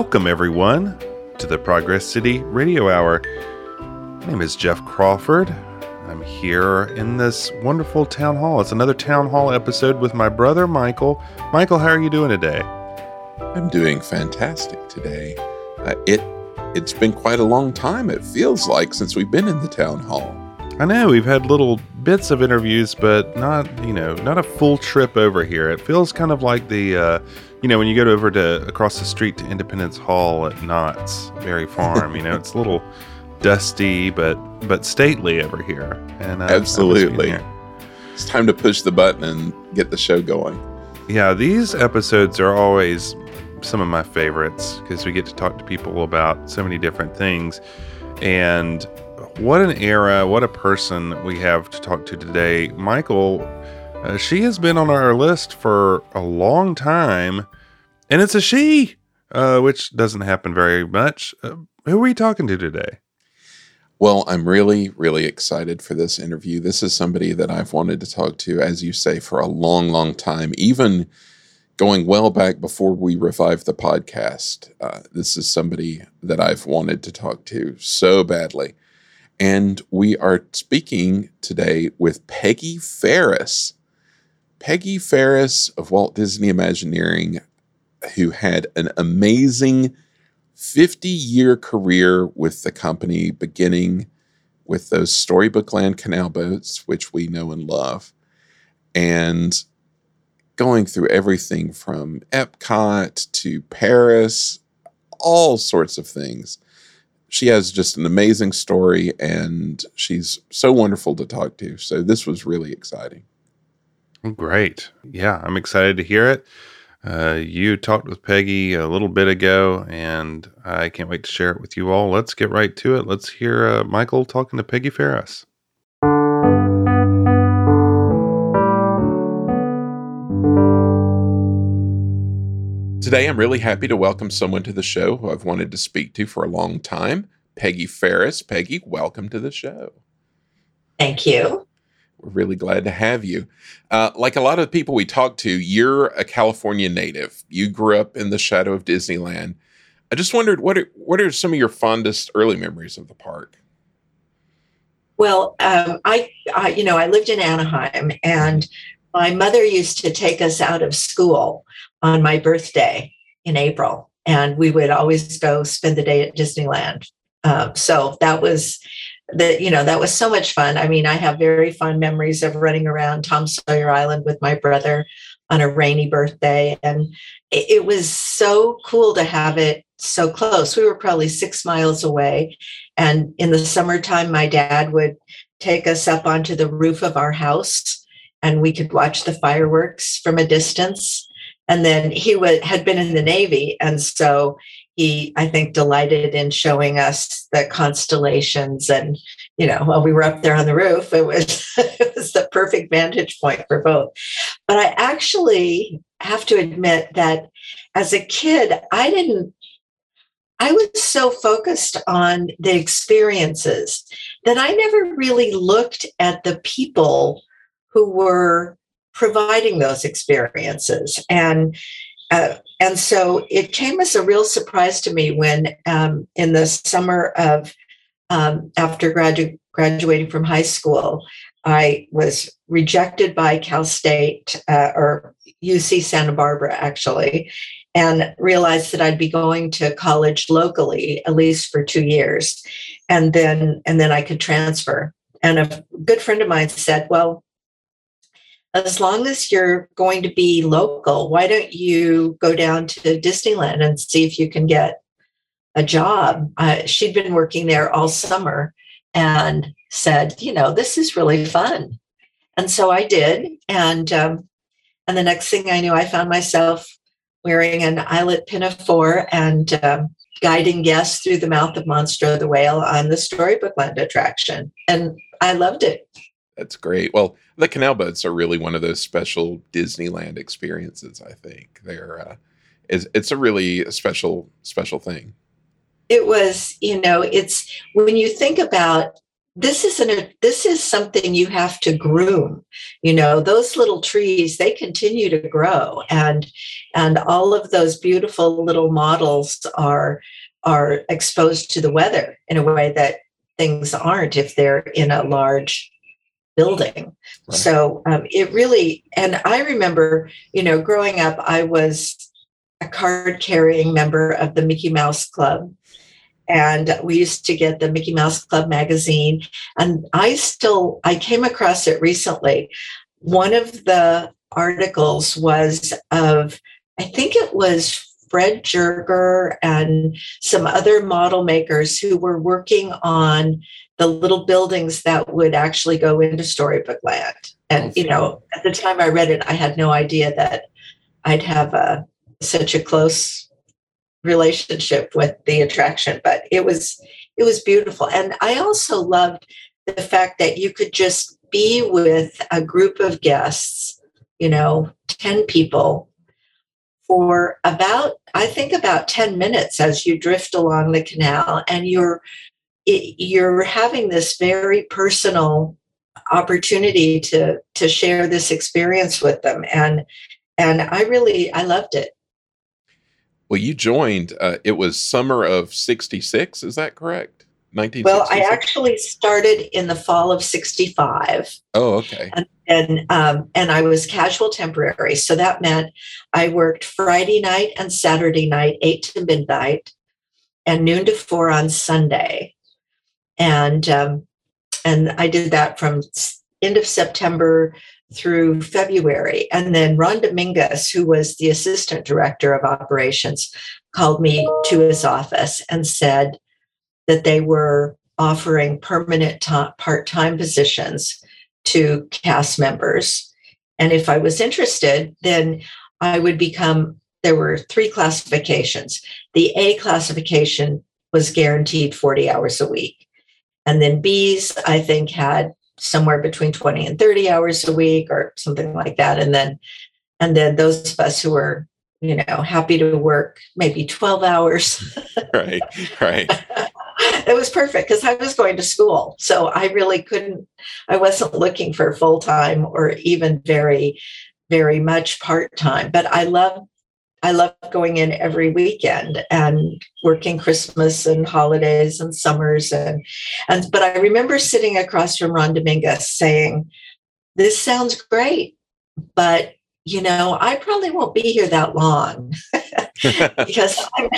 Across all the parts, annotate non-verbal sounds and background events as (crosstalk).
Welcome, everyone, to the Progress City Radio Hour. My name is Jeff Crawford. I'm here in this wonderful town hall. It's another town hall episode with my brother Michael. Michael, how are you doing today? I'm doing fantastic today. Uh, it it's been quite a long time. It feels like since we've been in the town hall. I know we've had little bits of interviews, but not you know not a full trip over here. It feels kind of like the uh, you know when you go over to across the street to Independence Hall at Knott's Berry Farm. you know it's a little (laughs) dusty, but but stately over here. And uh, absolutely, it's time to push the button and get the show going. Yeah, these episodes are always some of my favorites because we get to talk to people about so many different things. And what an era, what a person we have to talk to today. Michael, uh, she has been on our list for a long time, and it's a she, uh, which doesn't happen very much. Uh, who are we talking to today? Well, I'm really, really excited for this interview. This is somebody that I've wanted to talk to, as you say, for a long, long time, even going well back before we revived the podcast. Uh, this is somebody that I've wanted to talk to so badly. And we are speaking today with Peggie Fariss. Peggie Fariss of Walt Disney Imagineering, who had an amazing 50 year career with the company, beginning with those Storybook Land canal boats, which we know and love, and going through everything from Epcot to Paris, all sorts of things. She has just an amazing story and she's so wonderful to talk to. So this was really exciting. Great. Yeah, I'm excited to hear it. Uh, you talked with Peggie a little bit ago, and I can't wait to share it with you all. Let's get right to it. Let's hear uh, Michael talking to Peggie Fariss. Today, I'm really happy to welcome someone to the show who I've wanted to speak to for a long time Peggie Fariss. Peggie, welcome to the show. Thank you. We're really glad to have you. Uh, like a lot of people we talk to, you're a California native. You grew up in the shadow of Disneyland. I just wondered what are, what are some of your fondest early memories of the park? Well, um, I, I, you know, I lived in Anaheim, and my mother used to take us out of school on my birthday in April, and we would always go spend the day at Disneyland. Um, so that was that you know that was so much fun. I mean, I have very fond memories of running around Tom Sawyer Island with my brother on a rainy birthday, and it, it was so cool to have it so close. We were probably six miles away, and in the summertime, my dad would take us up onto the roof of our house, and we could watch the fireworks from a distance and then he w- had been in the Navy. And so he, I think, delighted in showing us the constellations. And, you know, while we were up there on the roof, it was, (laughs) it was the perfect vantage point for both. But I actually have to admit that as a kid, I didn't I was so focused on the experiences that I never really looked at the people who were providing those experiences and uh, and so it came as a real surprise to me when um, in the summer of um, after gradu- graduating from high school i was rejected by cal state uh, or uc santa barbara actually and realized that i'd be going to college locally at least for two years and then and then i could transfer. And a good friend of mine said well as long as you're going to be local, why don't you go down to Disneyland and see if you can get a job? Uh, she'd been working there all summer and said, you know, this is really fun. And so I did. And um, and the next thing I knew, I found myself wearing an eyelet pinafore and um, guiding guests through the mouth of Monstro the whale on the Storybook Land attraction. And I loved it. That's great. Well, the canal boats are really one of those special Disneyland experiences. I think they're uh, is it's a really special special thing. It was, you know, it's when you think about this isn't this is something you have to groom you know those little trees they continue to grow and and all of those beautiful little models are are exposed to the weather in a way that things aren't if they're in a large building right. so um, it really and i remember you know growing up i was a card carrying member of the mickey mouse club and we used to get the Mickey Mouse Club magazine. And I still I came across it recently. One of the articles was of I think it was Fred Joerger and some other model makers who were working on the little buildings that would actually go into storybook land. And you know, at the time I read it, I had no idea that I'd have a such a close relationship with the attraction but it was it was beautiful and i also loved the fact that you could just be with a group of guests you know 10 people for about i think about 10 minutes as you drift along the canal and you're you're having this very personal opportunity to to share this experience with them and and i really i loved it well, you joined, uh, it was summer of 66, is that correct? 1966? Well, I actually started in the fall of 65. Oh, okay. And and, um, and I was casual temporary. So that meant I worked Friday night and Saturday night, 8 to midnight, and noon to 4 on Sunday. And um, and I did that from end of September through February. And then Ron Dominguez, who was the assistant director of operations, called me to his office and said that they were offering permanent part time positions to cast members. And if I was interested, then I would become, there were three classifications. The A classification was guaranteed 40 hours a week. And then B's, I think, had somewhere between 20 and 30 hours a week or something like that. And then and then those of us who are you know happy to work maybe 12 hours. (laughs) Right right. (laughs) It was perfect because i was going to school. So i really couldn't i wasn't looking for full time or even very very much part time but i love I love going in every weekend and working Christmas and holidays and summers and and but I remember sitting across from Ron Dominguez saying, "This sounds great, but you know, I probably won't be here that long (laughs) because I'm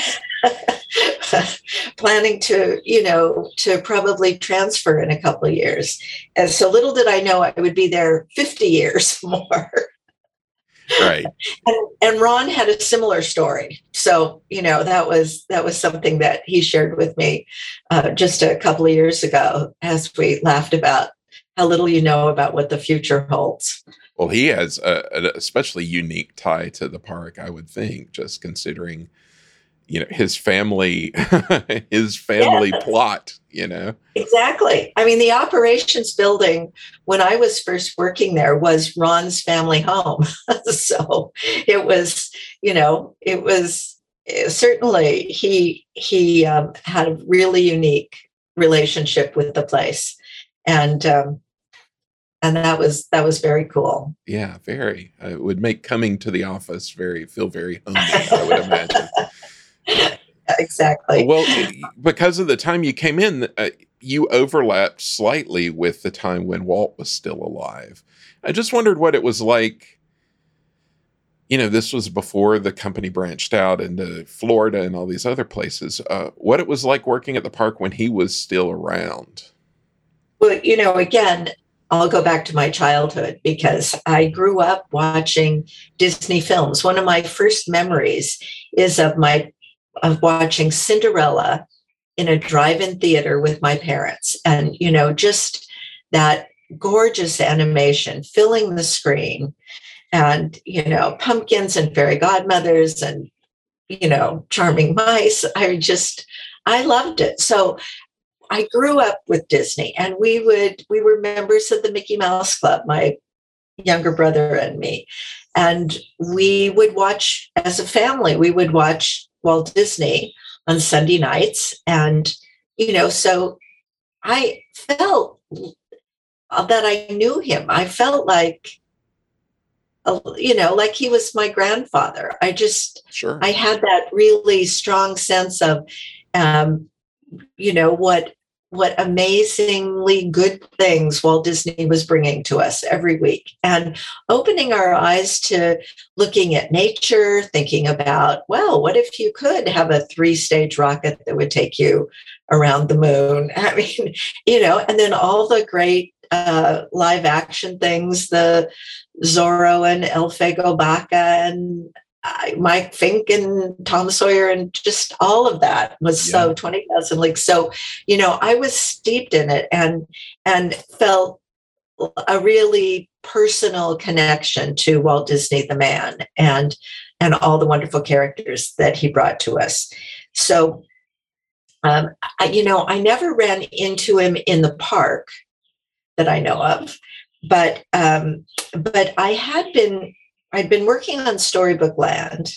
(laughs) planning to, you know, to probably transfer in a couple of years. And so little did I know I would be there 50 years (laughs) more right. And, and ron had a similar story. So you know that was that was something that he shared with me uh, just a couple of years ago as we laughed about how little you know about what the future holds. Well he has a, an especially unique tie to the park i would think just considering you know his family (laughs) his family yes. plot you know? Exactly. I mean the operations building when i was first working there was ron's family home. (laughs) So it was you know it was eh, certainly he he um, had a really unique relationship with the place. And um, and that was that was very cool. Yeah very. Uh, it would make coming to the office very feel very homey i would imagine (laughs) (laughs) exactly. Well, because of the time you came in, uh, you overlapped slightly with the time when Walt was still alive. I just wondered what it was like. You know, this was before the company branched out into Florida and all these other places. Uh, what it was like working at the park when he was still around. Well, you know, again, I'll go back to my childhood because I grew up watching Disney films. One of my first memories is of my of watching Cinderella in a drive-in theater with my parents. And you know just that gorgeous animation filling the screen and you know pumpkins and fairy godmothers and you know charming (laughs) mice. I just i loved it. So i grew up with disney and we would we were members of the mickey mouse club my younger brother and me. And we would watch as a family we would watch Walt Disney on Sunday nights. And, you know, so I felt that I knew him. I felt like, you know, like he was my grandfather. I just, sure. I had that really strong sense of, um, you know, what what amazingly good things Walt Disney was bringing to us every week and opening our eyes to looking at nature, thinking about, well, what if you could have a three stage rocket that would take you around the moon? (laughs) I mean, you know, and then all the great uh, live action things, the Zorro and Elfego Baca and Mike Fink and Tom Sawyer and just all of that was yeah. so 20,000 Leagues. So, you know, I was steeped in it and and felt a really personal connection to Walt Disney the man and and all the wonderful characters that he brought to us. So um, I, you know, I never ran into him in the park that I know of, but um, but I had been I'd been working on Storybook Land,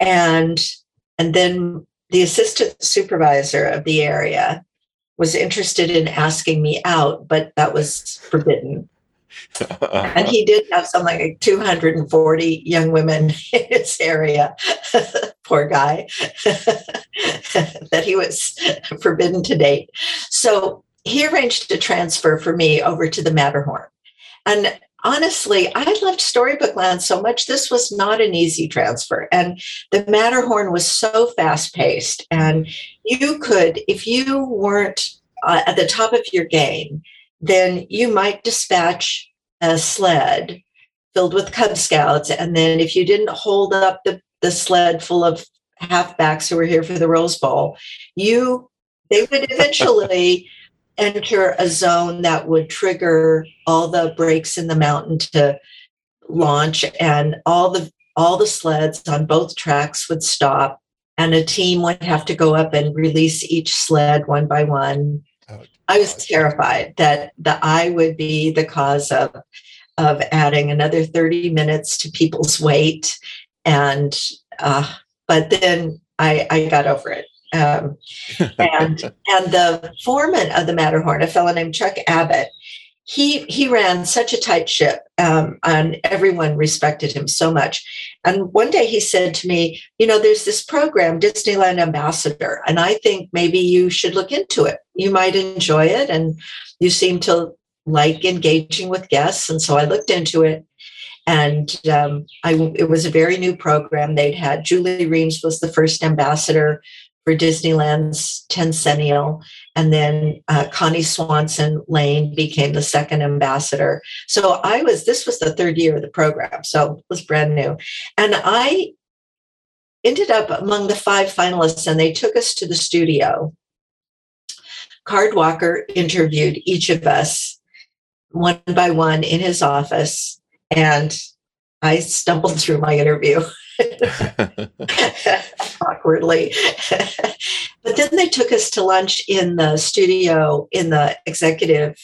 and and then the assistant supervisor of the area was interested in asking me out, but that was forbidden. (laughs) and he did have something like 240 young women (laughs) in his area. (laughs) Poor guy, that he was forbidden to date. So he arranged a transfer for me over to the Matterhorn. And honestly, I loved Storybook Land so much. This was not an easy transfer. And the Matterhorn was so fast paced. And you could, if you weren't uh, at the top of your game, then you might dispatch a sled filled with Cub Scouts. And then if you didn't hold up the, the sled full of halfbacks who were here for the Rose Bowl, you they would (laughs) eventually enter a zone that would trigger all the brakes in the mountain to launch and all the all the sleds on both tracks would stop and a team would have to go up and release each sled one by one. Oh, i was terrified that the i would be the cause of of adding another 30 minutes to people's wait and uh, but then i i got over it um, and (laughs) and the foreman of the Matterhorn, a fellow named Chuck Abbott, he he ran such a tight ship, um, and everyone respected him so much. And one day he said to me, "You know, there's this program, Disneyland Ambassador, and I think maybe you should look into it. You might enjoy it, and you seem to like engaging with guests." And so I looked into it, and um, I, it was a very new program. They'd had Julie Reihm was the first ambassador for Disneyland's tencennial. And then uh, Connie Swanson Lane became the second ambassador. So I was, this was the third year of the program. So it was brand new. And I ended up among the five finalists, and they took us to the studio. Card Walker interviewed each of us one by one in his office. And I stumbled through my interview. (laughs) (laughs) awkwardly. (laughs) but then they took us to lunch in the studio in the executive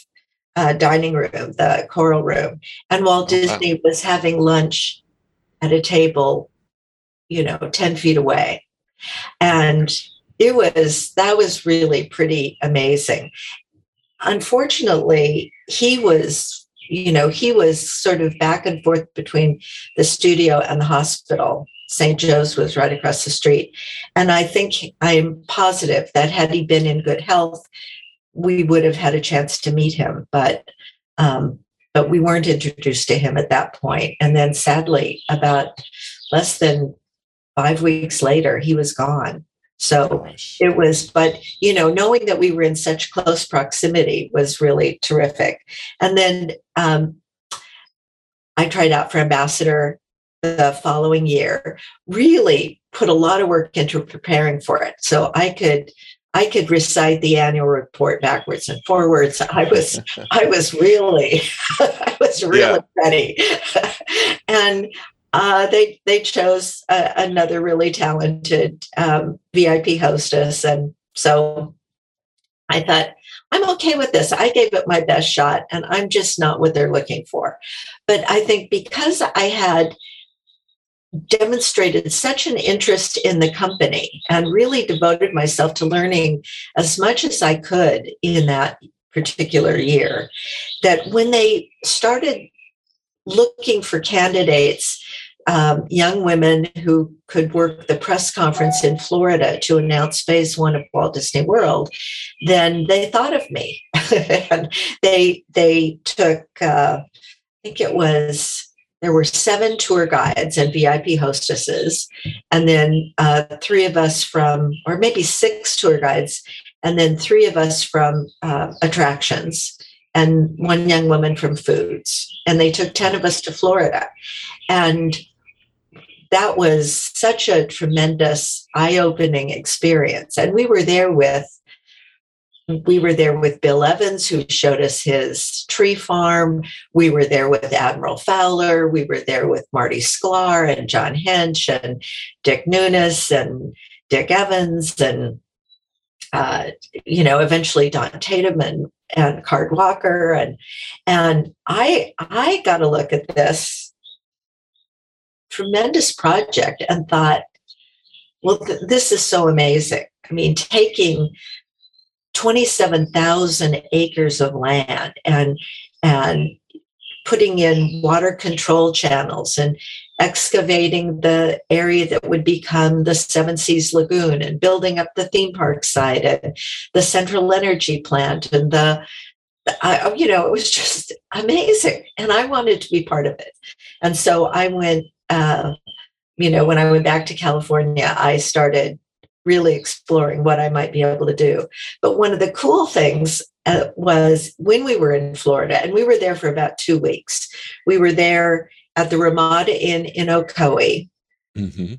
uh, dining room, the coral room. And Walt oh, Disney wow. was having lunch at a table, you know, 10 feet away. And it was, that was really pretty amazing. Unfortunately, he was you know, he was sort of back and forth between the studio and the hospital. St. Joe's was right across the street. And I think I'm positive that had he been in good health, we would have had a chance to meet him. But um, but we weren't introduced to him at that point. And then sadly, about less than five weeks later, he was gone. So Gosh. it was, but you know, knowing that we were in such close proximity was really terrific. And then um, I tried out for ambassador the following year. Really put a lot of work into preparing for it, so I could I could recite the annual report backwards and forwards. I was (laughs) I was really (laughs) I was really yeah. ready, (laughs) and uh, they they chose a, another really talented um, VIP hostess, and so I thought I'm okay with this. I gave it my best shot, and I'm just not what they're looking for. But I think because I had demonstrated such an interest in the company and really devoted myself to learning as much as I could in that particular year that when they started looking for candidates um, young women who could work the press conference in Florida to announce phase one of Walt Disney World, then they thought of me. (laughs) and they they took uh, I think it was there were seven tour guides and VIP hostesses, and then uh, three of us from, or maybe six tour guides, and then three of us from uh, attractions, and one young woman from foods. And they took 10 of us to Florida. And that was such a tremendous eye-opening experience and we were there with we were there with Bill Evans, who showed us his tree farm. We were there with Admiral Fowler. We were there with Marty Sklar and John Hench and Dick Nunis and Dick Evans and uh, you know eventually Don Tatum and and Card Walker and and I I got a look at this tremendous project and thought, well, th- this is so amazing. I mean, taking 27,000 acres of land and, and putting in water control channels and excavating the area that would become the Seven Seas Lagoon and building up the theme park site and the central energy plant and the I, you know, it was just amazing. And I wanted to be part of it. And so I went uh, you know, when I went back to California, I started really exploring what I might be able to do. But one of the cool things uh, was when we were in Florida, and we were there for about two weeks. We were there at the Ramada Inn in Ocoee. Mm-hmm.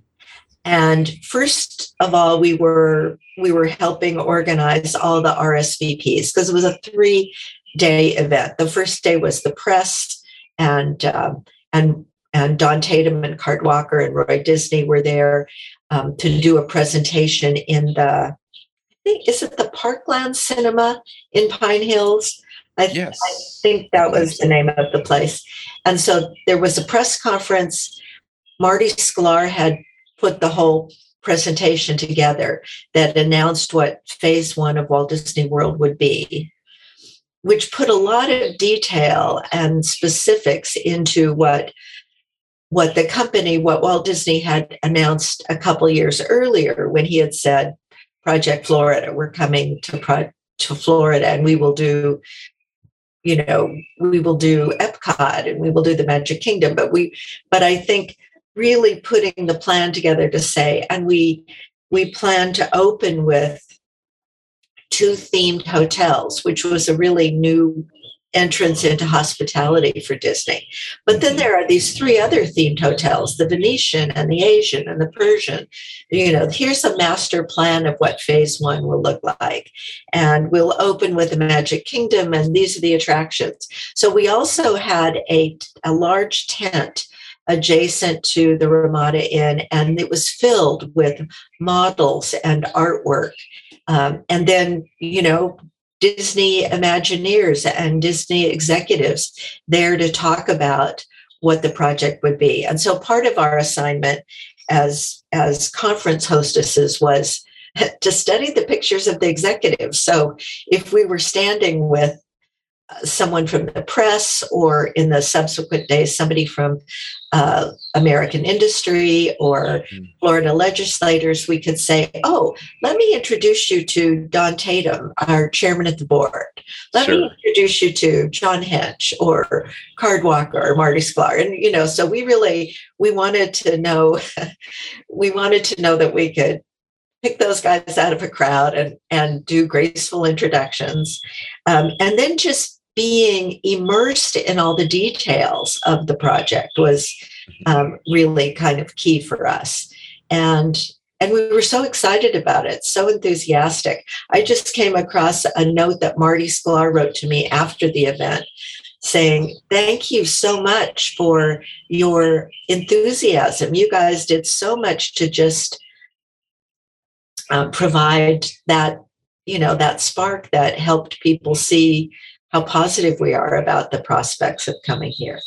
And first of all, we were we were helping organize all the RSVPs because it was a three day event. The first day was the press, and um, and and Don Tatum and Card Walker and Roy Disney were there um, to do a presentation in the, I think, is it the Parkland Cinema in Pine Hills? I, yes. I think that was the name of the place. And so there was a press conference. Marty Sklar had put the whole presentation together that announced what phase one of Walt Disney World would be, which put a lot of detail and specifics into what what the company, what Walt Disney had announced a couple years earlier when he had said, Project Florida, we're coming to, Pro- to Florida and we will do, you know, we will do Epcot and we will do the Magic Kingdom. But we, but I think really putting the plan together to say, and we, we plan to open with two themed hotels, which was a really new entrance into hospitality for Disney. But then there are these three other themed hotels the Venetian and the Asian and the Persian. You know, here's a master plan of what phase one will look like. And we'll open with the Magic Kingdom, and these are the attractions. So we also had a, a large tent adjacent to the Ramada Inn, and it was filled with models and artwork. Um, and then, you know, Disney Imagineers and Disney executives there to talk about what the project would be. And so part of our assignment as as conference hostesses was (laughs) to study the pictures of the executives. So if we were standing with uh, someone from the press or in the subsequent days somebody from uh, american industry or hmm. florida legislators we could say oh let me introduce you to don tatum our chairman of the board let sure. me introduce you to john hench or card walker or marty sklar and you know so we really we wanted to know (laughs) we wanted to know that we could pick those guys out of a crowd and and do graceful introductions um, and then just being immersed in all the details of the project was um, really kind of key for us. And and we were so excited about it, so enthusiastic. I just came across a note that Marty Sklar wrote to me after the event saying, Thank you so much for your enthusiasm. You guys did so much to just um, provide that, you know, that spark that helped people see how positive we are about the prospects of coming here.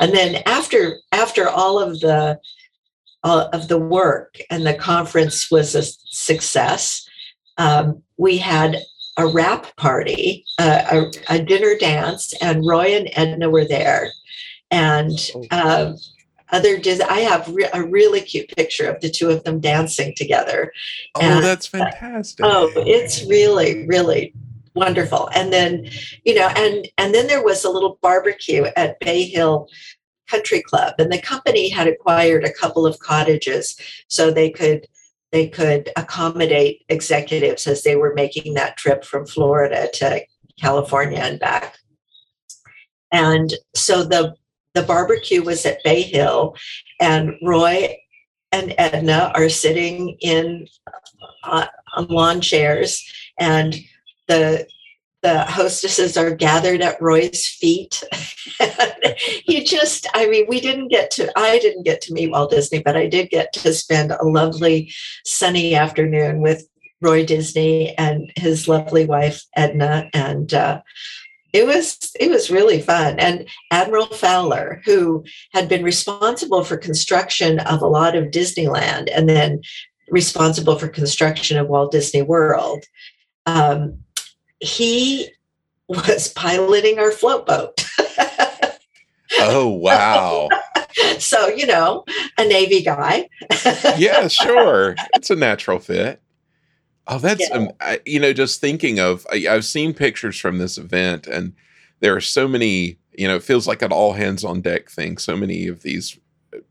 And then after after all of the uh, of the work, and the conference was a success. Um, we had a wrap party, uh, a, a, dinner dance, and Roy and Edna were there. And uh, other Dis- I have re- a really cute picture of the two of them dancing together. Oh, and, that's fantastic! oh, it's really, really wonderful. And then, you know, and and then there was a little barbecue at Bay Hill Country Club, and the company had acquired a couple of cottages so they could they could accommodate executives as they were making that trip from Florida to California and back. And so the the barbecue was at Bay Hill, and Roy and Edna are sitting in uh, on lawn chairs, and the the hostesses are gathered at Roy's feet. (laughs) he just, I mean, we didn't get to, I didn't get to meet Walt Disney, but I did get to spend a lovely sunny afternoon with Roy Disney and his lovely wife, Edna. And uh, it was it was really fun and admiral fowler who had been responsible for construction of a lot of disneyland and then responsible for construction of walt disney world um, he was piloting our float boat. (laughs) oh, wow. so, you know, a Navy guy. (laughs) yeah, sure. It's a natural fit. Oh, that's, yeah. um, I, you know, just thinking of, I, I've seen pictures from this event and there are so many, you know, it feels like an all hands on deck thing. So many of these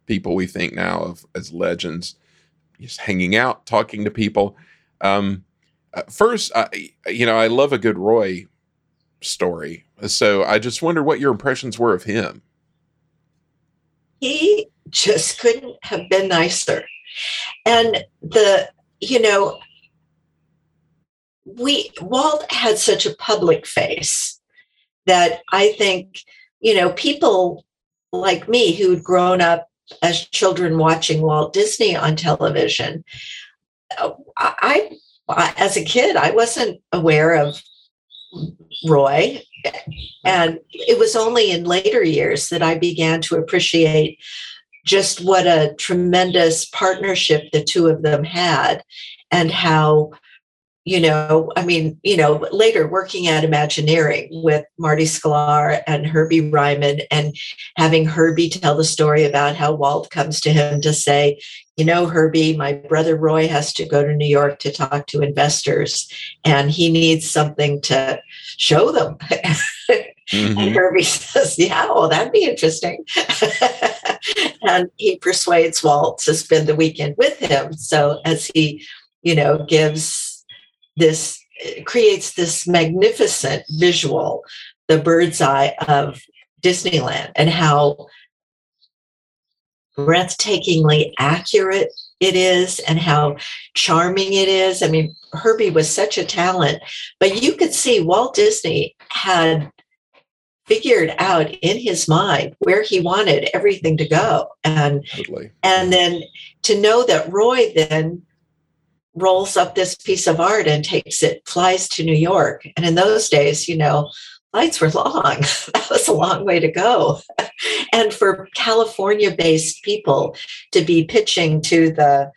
people we think now of as legends just hanging out, talking to people. Um, uh, first, I, you know, I love a good Roy story. So I just wonder what your impressions were of him. He just couldn't have been nicer. And the, you know, we, Walt had such a public face that I think, you know, people like me who'd grown up as children watching Walt Disney on television, uh, I as a kid, I wasn't aware of Roy. And it was only in later years that I began to appreciate just what a tremendous partnership the two of them had and how you know, I mean, you know, later working at Imagineering with Marty Sklar and Herbie Ryman and having Herbie tell the story about how Walt comes to him to say, you know, Herbie, my brother Roy has to go to New York to talk to investors and he needs something to show them. (laughs) Mm-hmm. and Herbie says, yeah, well, that'd be interesting. (laughs) and he persuades Walt to spend the weekend with him. So as he, you know, gives this creates this magnificent visual, the bird's eye of Disneyland, and how breathtakingly accurate it is and how charming it is. I mean, Herbie was such a talent, but you could see Walt Disney had figured out in his mind where he wanted everything to go. And totally. and then to know that Roy then rolls up this piece of art and takes it, flies to New York. And in those days, you know, flights were long. (laughs) that was a long way to go. (laughs) and for California based people to be pitching to the,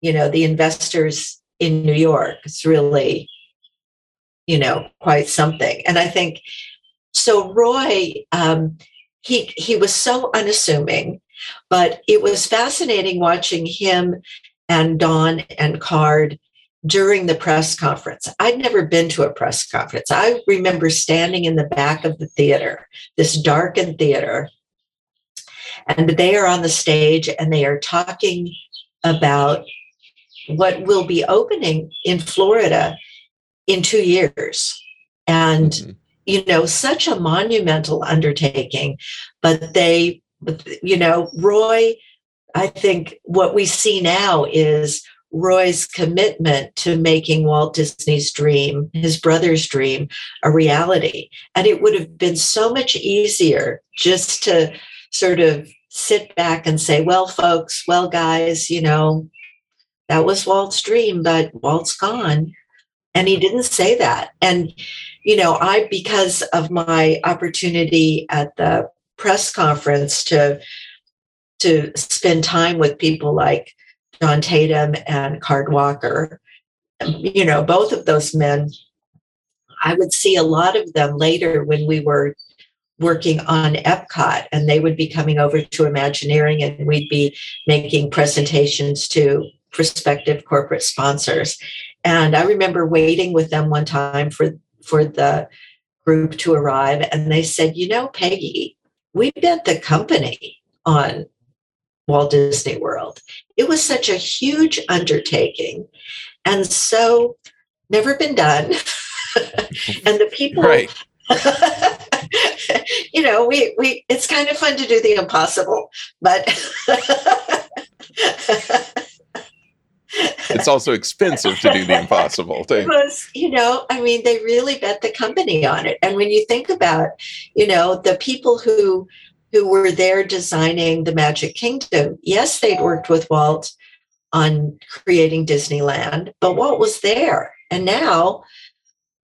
you know, the investors in New York, it's really, you know, quite something. And I think so. Roy, um, he he was so unassuming, but it was fascinating watching him and Don and Card during the press conference. I'd never been to a press conference. I remember standing in the back of the theater, this darkened theater, and they are on the stage and they are talking about what will be opening in Florida in two years. And, mm-hmm. you know, such a monumental undertaking, but they, you know, Roy I think what we see now is Roy's commitment to making Walt Disney's dream, his brother's dream, a reality. And it would have been so much easier just to sort of sit back and say, well, folks, well, guys, you know, that was Walt's dream, but Walt's gone. And he didn't say that. And, you know, I, because of my opportunity at the press conference to to spend time with people like Don Tatum and Card Walker. You know, both of those men, I would see a lot of them later when we were working on Epcot, and they would be coming over to Imagineering, and we'd be making presentations to prospective corporate sponsors. And I remember waiting with them one time for for the group to arrive, and they said, "You know, Peggie, we bet the company on Walt Disney World. It was such a huge undertaking, and so never been done." (laughs) and the people Right. (laughs) you know, we we it's kind of fun to do the impossible, but (laughs) It's also expensive to do the impossible too. was, you know, I mean, they really bet the company on it. And when you think about, you know, the people who who were there designing the Magic Kingdom, yes, they'd worked with Walt on creating Disneyland, but Walt was there. And now,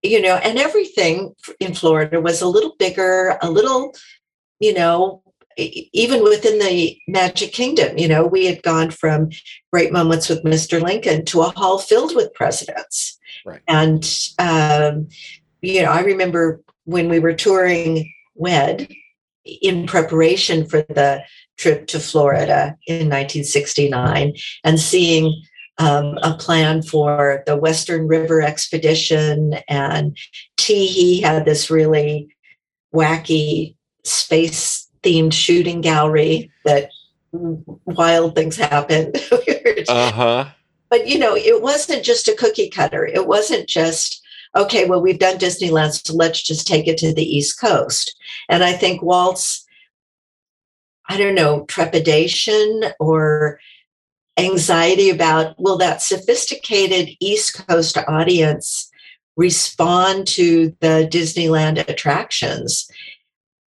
you know, and everything in Florida was a little bigger, a little, you know, even within the Magic Kingdom, you know, we had gone from great moments with Mr. Lincoln to a hall filled with presidents. Right. And, um, you know, I remember when we were touring WED in preparation for the trip to Florida in 1969 and seeing um, a plan for the Western River expedition. And T. Hee had this really wacky space themed shooting gallery that wild things happened. (laughs) Uh huh. but you know, it wasn't just a cookie cutter. It wasn't just, okay, well, we've done Disneyland, so let's just take it to the East Coast. And I think Walt's, I don't know, trepidation or anxiety about will that sophisticated East Coast audience respond to the Disneyland attractions?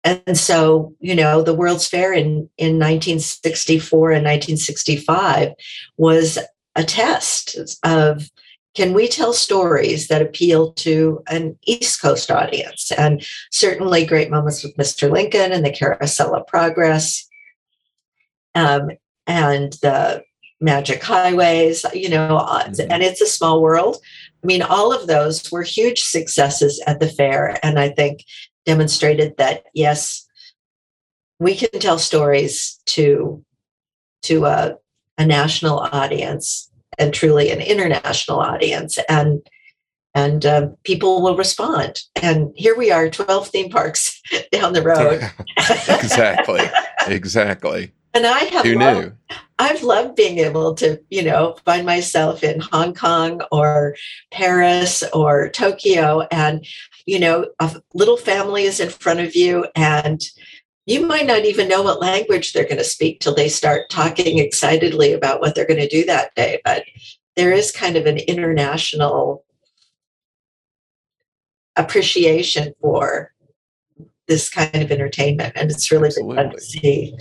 And so, you know, the World's Fair in, in 1964 and 1965 was a test of can we tell stories that appeal to an East Coast audience? And certainly great moments with Mr. Lincoln and the Carousel of Progress um, and the Magic Highways, you know, uh, Mhm. and it's a small world. I mean, all of those were huge successes at the fair. And I think demonstrated that, yes, we can tell stories to, to a, a national audience and truly an international audience and and uh, people will respond and here we are 12 theme parks (laughs) down the road (laughs) exactly. (laughs) Exactly. and i have Who loved, knew? i've loved being able to you know find myself in hong kong or paris or tokyo and you know a little family is in front of you and you might not even know what language they're going to speak till they start talking excitedly about what they're going to do that day but there is kind of an international appreciation for this kind of entertainment and it's really fun to see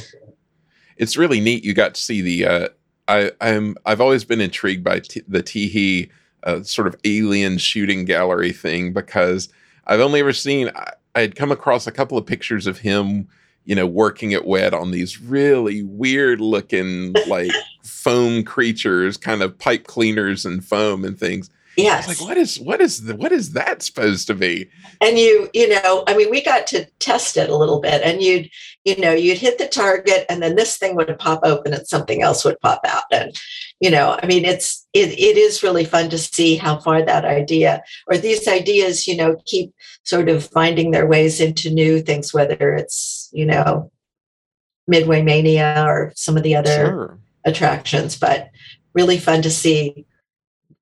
It's really neat. You got to see the. Uh, I, I'm. I've always been intrigued by t- the T. Hee uh, sort of alien shooting gallery thing because I've only ever seen. I, I had come across a couple of pictures of him, you know, working at WED on these really weird looking like (laughs) foam creatures, kind of pipe cleaners and foam and things. Yes like, what is what is the, what is that supposed to be? and you you know i mean we got to test it a little bit and you'd you know you'd hit the target and then this thing would pop open and something else would pop out and you know i mean it's it, it is really fun to see how far that idea or these ideas you know keep sort of finding their ways into new things whether it's you know midway mania or some of the other Sure. attractions but really fun to see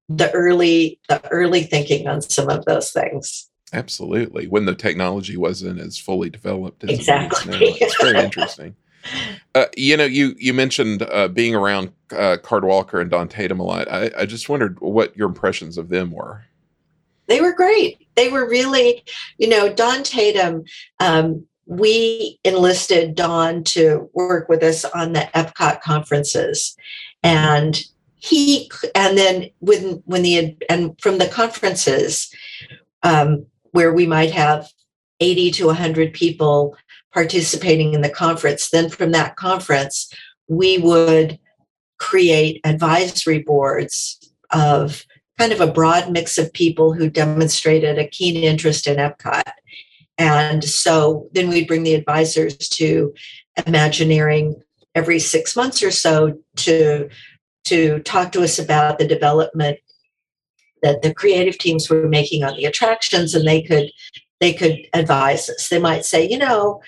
the early the early thinking on some of those things Absolutely. When the technology wasn't as fully developed as Exactly. it is now. It's very interesting. Uh, you know, you you mentioned uh, being around uh, Card Walker and Don Tatum a lot. I, I just wondered what your impressions of them were. they were great. They were really, you know, Don Tatum. Um, we enlisted Don to work with us on the Epcot conferences, and he and then when when the and from the conferences um, where we might have eighty to hundred people participating in the conference. Then from that conference, we would create advisory boards of kind of a broad mix of people who demonstrated a keen interest in Epcot. And so then we'd bring the advisors to Imagineering every six months or so to, to talk to us about the development that the creative teams were making on the attractions and they could they could advise us. They might say, you know,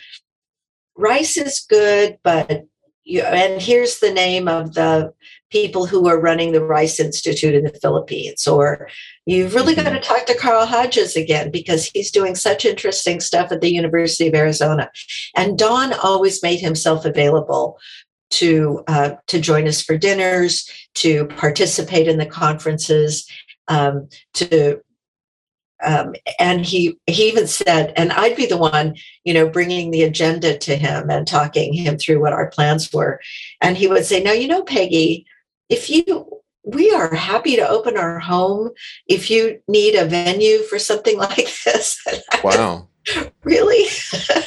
rice is good, but you, and here's the name of the people who are running the Rice Institute in the Philippines, or you've really got to mm-hmm. talk to Carl Hodges again because he's doing such interesting stuff at the University of Arizona. And Don always made himself available to uh, to join us for dinners, to participate in the conferences, um, to um, and he he even said, and I'd be the one, you know, bringing the agenda to him and talking him through what our plans were. And he would say, "No, you know, Peggie, if you we are happy to open our home if you need a venue for something (laughs) like this." (laughs) Wow. really?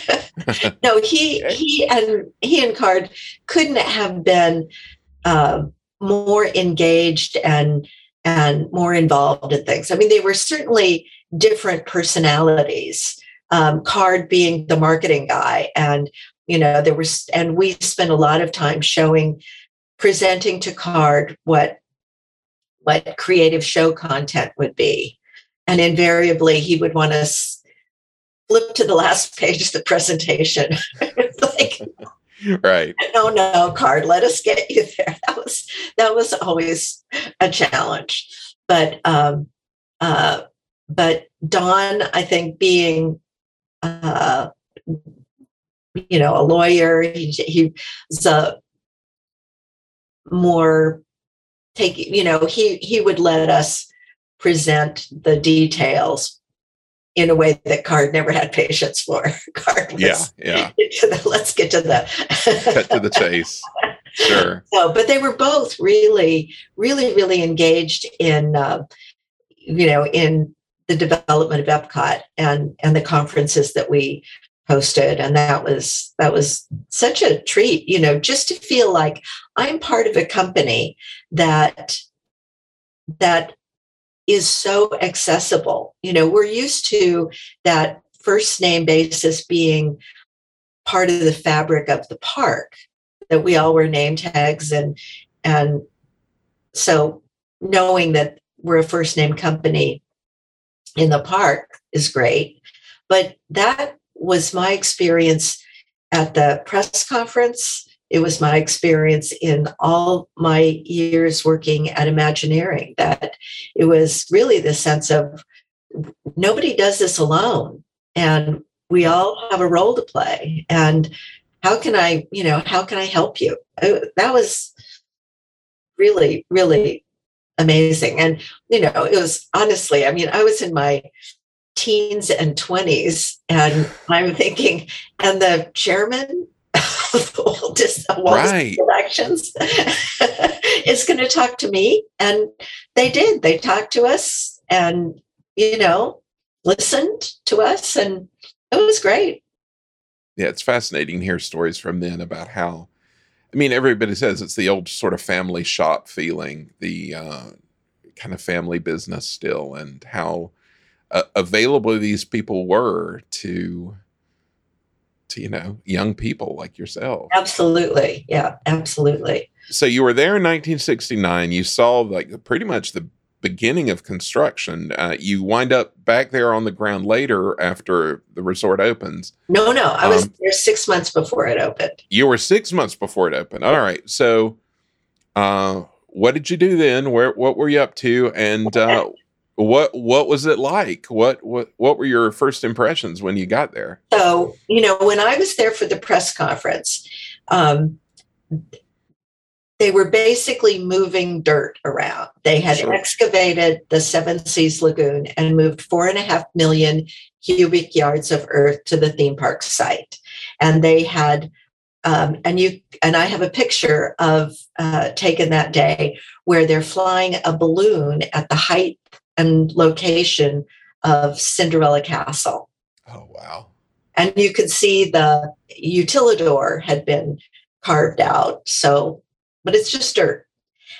(laughs) no, he he and he and Card couldn't have been uh, more engaged and and more involved in things. I mean, they were certainly different personalities. Um, Card being the marketing guy, and you know there was, and we spent a lot of time showing, presenting to Card what what creative show content would be, and invariably he would want us flip to the last (laughs) page of the presentation. (laughs) like, right no no card let us get you there (laughs) that was that was always a challenge but um uh but Don, I think, being uh, you know a lawyer, he, he's a more take you know he he would let us present the details in a way that Card never had patience for. (laughs) Card was, yeah, yeah. (laughs) let's get to the cut to the chase. Sure. (laughs) So, but they were both really, really, really engaged in, uh, you know, in the development of Epcot and and the conferences that we hosted. And that was that was such a treat you know just to feel like i'm part of a company that that is so accessible. You know we're used to that first name basis being part of the fabric of the park that we all wear name tags and and so knowing that we're a first name company in the park is great. But that was my experience at the press conference. It was my experience in all my years working at Imagineering that it was really the sense of nobody does this alone. And we all have a role to play. And how can I, you know, how can I help you? Uh, that was really, really amazing. And, you know, it was honestly, I mean, I was in my teens and 20s, and I'm thinking, and the chairman of Walt Disney right. Productions (laughs) is going to talk to me. And they did. They talked to us and, you know, listened to us, and it was great. Yeah, it's fascinating to hear stories from then about how I mean, everybody says it's the old sort of family shop feeling, the uh, kind of family business still, and how uh, available these people were to, to you know, young people like yourself. Absolutely, yeah, absolutely. So you were there in 1969. You saw like pretty much the beginning of construction. Uh, you wind up back there on the ground later after the resort opens. No, no, I was um, there six months before it opened. You were six months before it opened. All right. So, uh, what did you do then? Where, what were you up to? And uh, what, what was it like? What, what, what were your first impressions when you got there? So, you know, when I was there for the press conference, um, they were basically moving dirt around. They had sure. excavated the Seven Seas Lagoon and moved four and a half million cubic yards of earth to the theme park site. And they had, um, and you and I have a picture of uh, taken that day where they're flying a balloon at the height and location of Cinderella Castle. Oh wow! And you could see the utilidor had been carved out. So, but it's just dirt.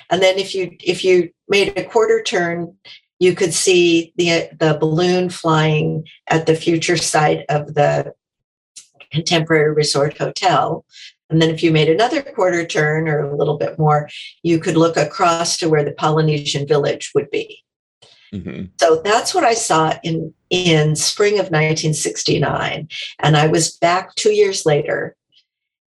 And then if you if you made a quarter turn, you could see the the balloon flying at the future site of the contemporary resort hotel. And then if you made another quarter turn or a little bit more, you could look across to where the Polynesian village would be. Mm-hmm. So that's what I saw in in spring of 1969, and I was back two years later,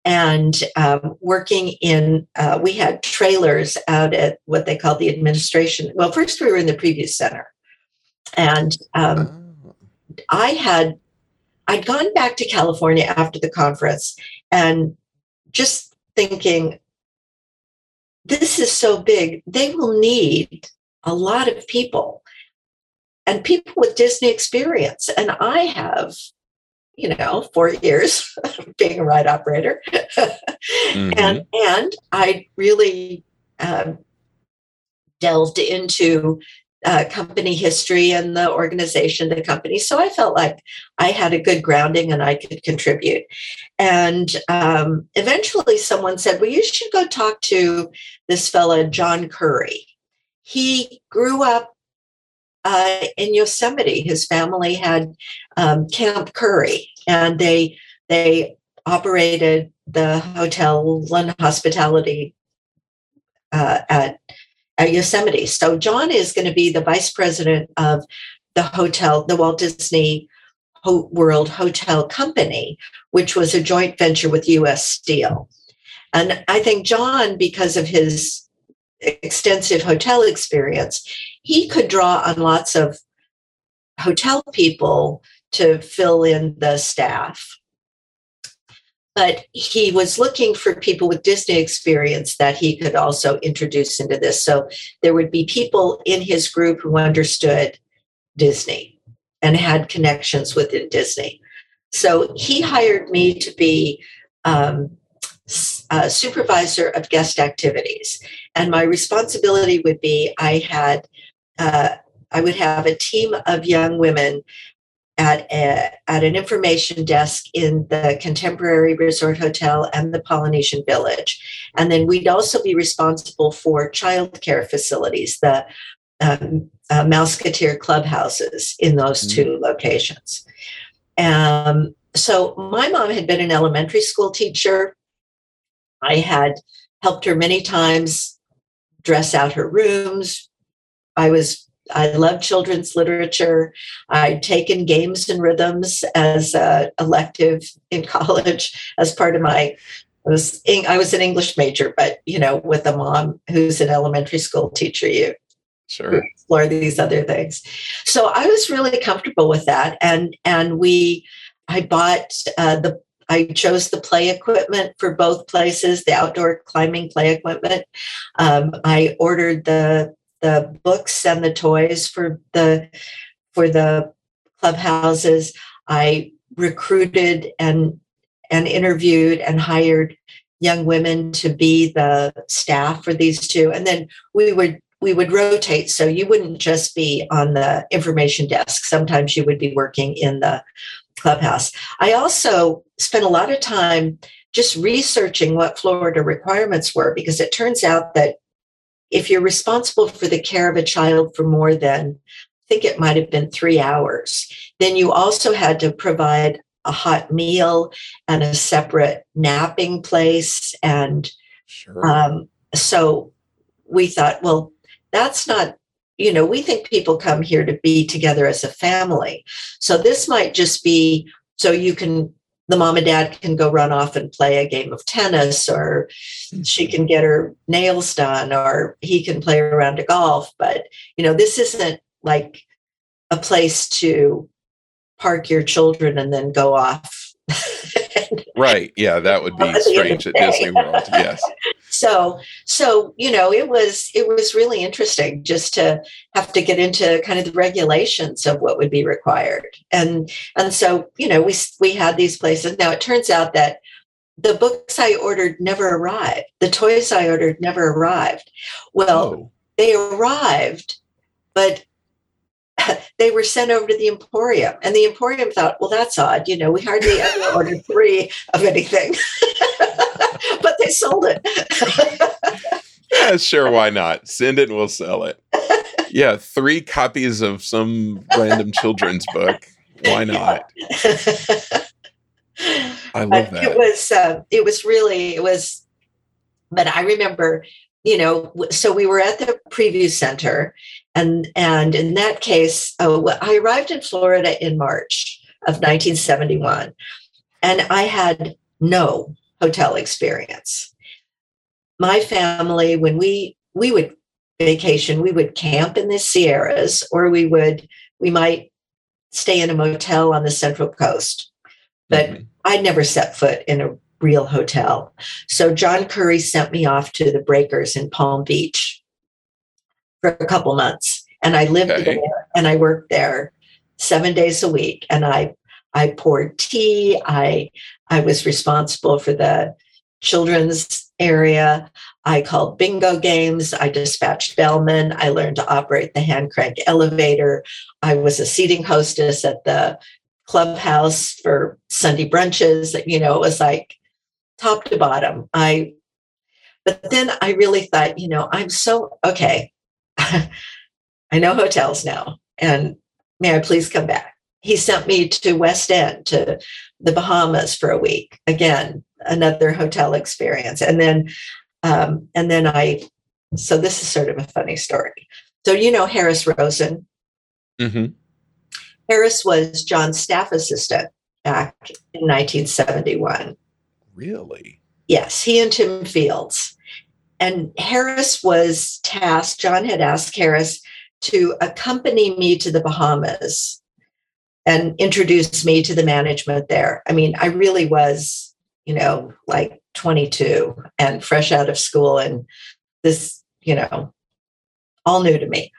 and um, working in. Uh, we had trailers out at what they called the administration. Well, first we were in the preview center, and um, oh. I had I'd gone back to California after the conference, and just thinking, this is so big, they will need a lot of people and people with Disney experience. And I have, you know, four years being a ride operator. (laughs) mm-hmm. And and I really um, delved into uh, company history and the organization the company. So I felt like I had a good grounding and I could contribute. And um, eventually someone said, Well, you should go talk to this fella, John Curry. He grew up uh, in Yosemite. His family had um, Camp Curry, and they they operated the hotel London Hospitality uh, at at Yosemite. So John is going to be the vice president of the hotel, the Walt Disney World Hotel Company, which was a joint venture with U.S. Steel. And I think John, because of his extensive hotel experience, he could draw on lots of hotel people to fill in the staff. But he was looking for people with Disney experience that he could also introduce into this. So there would be people in his group who understood Disney and had connections within Disney. So he hired me to be um, supervisor of guest activities. And my responsibility would be I had, uh, I would have a team of young women at, a, at an information desk in the Contemporary Resort Hotel and the Polynesian Village. And then we'd also be responsible for childcare facilities, the um, uh, Mouseketeer clubhouses in those mm-hmm. two locations. Um, so my mom had been an elementary school teacher I had helped her many times dress out her rooms. I was I love children's literature. I'd taken games and rhythms as a elective in (laughs) college as part of my. I was I was an English major, but you know, with a mom who's an elementary school teacher, you sure explore these other things. So I was really comfortable with that, and and we I bought uh, the I chose the play equipment for both places, the outdoor climbing play equipment. Um, I ordered the the books and the toys for the for the clubhouses. I recruited and and interviewed and hired young women to be the staff for these two, and then we would we would rotate so you wouldn't just be on the information desk sometimes you would be working in the Clubhouse. I also spent a lot of time just researching what Florida requirements were because it turns out that if you're responsible for the care of a child for more than, I think it might have been three hours, then you also had to provide a hot meal and a separate napping place. And sure. um, so we thought, well, that's not you know, we think people come here to be together as a family. So this might just be so you can, the mom and dad can go run off and play a game of tennis, or she mm-hmm. can get her nails done, or he can play around a golf. But, you know, this isn't like a place to park your children and then go off. (laughs) right. Yeah, that would be (laughs) strange at Disney World. Yes (laughs) so so you know it was it was really interesting just to have to get into kind of the regulations of what would be required and and so you know we we had these places now it turns out that the books i ordered never arrived the toys i ordered never arrived well oh. they arrived but (laughs) they were sent over to the Emporium, and the Emporium thought, "Well, that's odd. You know, we hardly ever ordered three of anything." (laughs) but they sold it. (laughs) yeah, sure, why not? Send it and we'll sell it. Yeah, three copies of some random children's book. Why not? I love that. It was uh, it was really it was but I remember, you know, so we were at the preview center and and in that case, oh, I arrived in Florida in March of 1971 and I had no hotel experience. My family when we we would vacation, we would camp in the Sierras or we would we might stay in a motel on the Central Coast. But mm-hmm. I'd never set foot in a real hotel. So John Curry sent me off to the Breakers in Palm Beach for a couple months. And I lived okay. there and I worked there seven days a week. And I I poured tea. I I was responsible for the children's area. I called bingo games. I dispatched bellmen. I learned to operate the hand crank elevator. I was a seating hostess at the clubhouse for Sunday brunches. You know, it was like top to bottom. I, but then I really thought, you know, I'm so okay. (laughs) I know hotels now, and may I please come back? He sent me to West End to the Bahamas for a week. Again, another hotel experience, and then, um, and then I. So this is sort of a funny story. So you know Harris Rosen. Mm-hmm. Harris was John's staff assistant back in 1971. Really? Yes, he and Tim Fields. And Harris was tasked, John had asked Harris to accompany me to the Bahamas and introduce me to the management there. I mean, I really was, you know, like 22 and fresh out of school and this, you know, all new to me.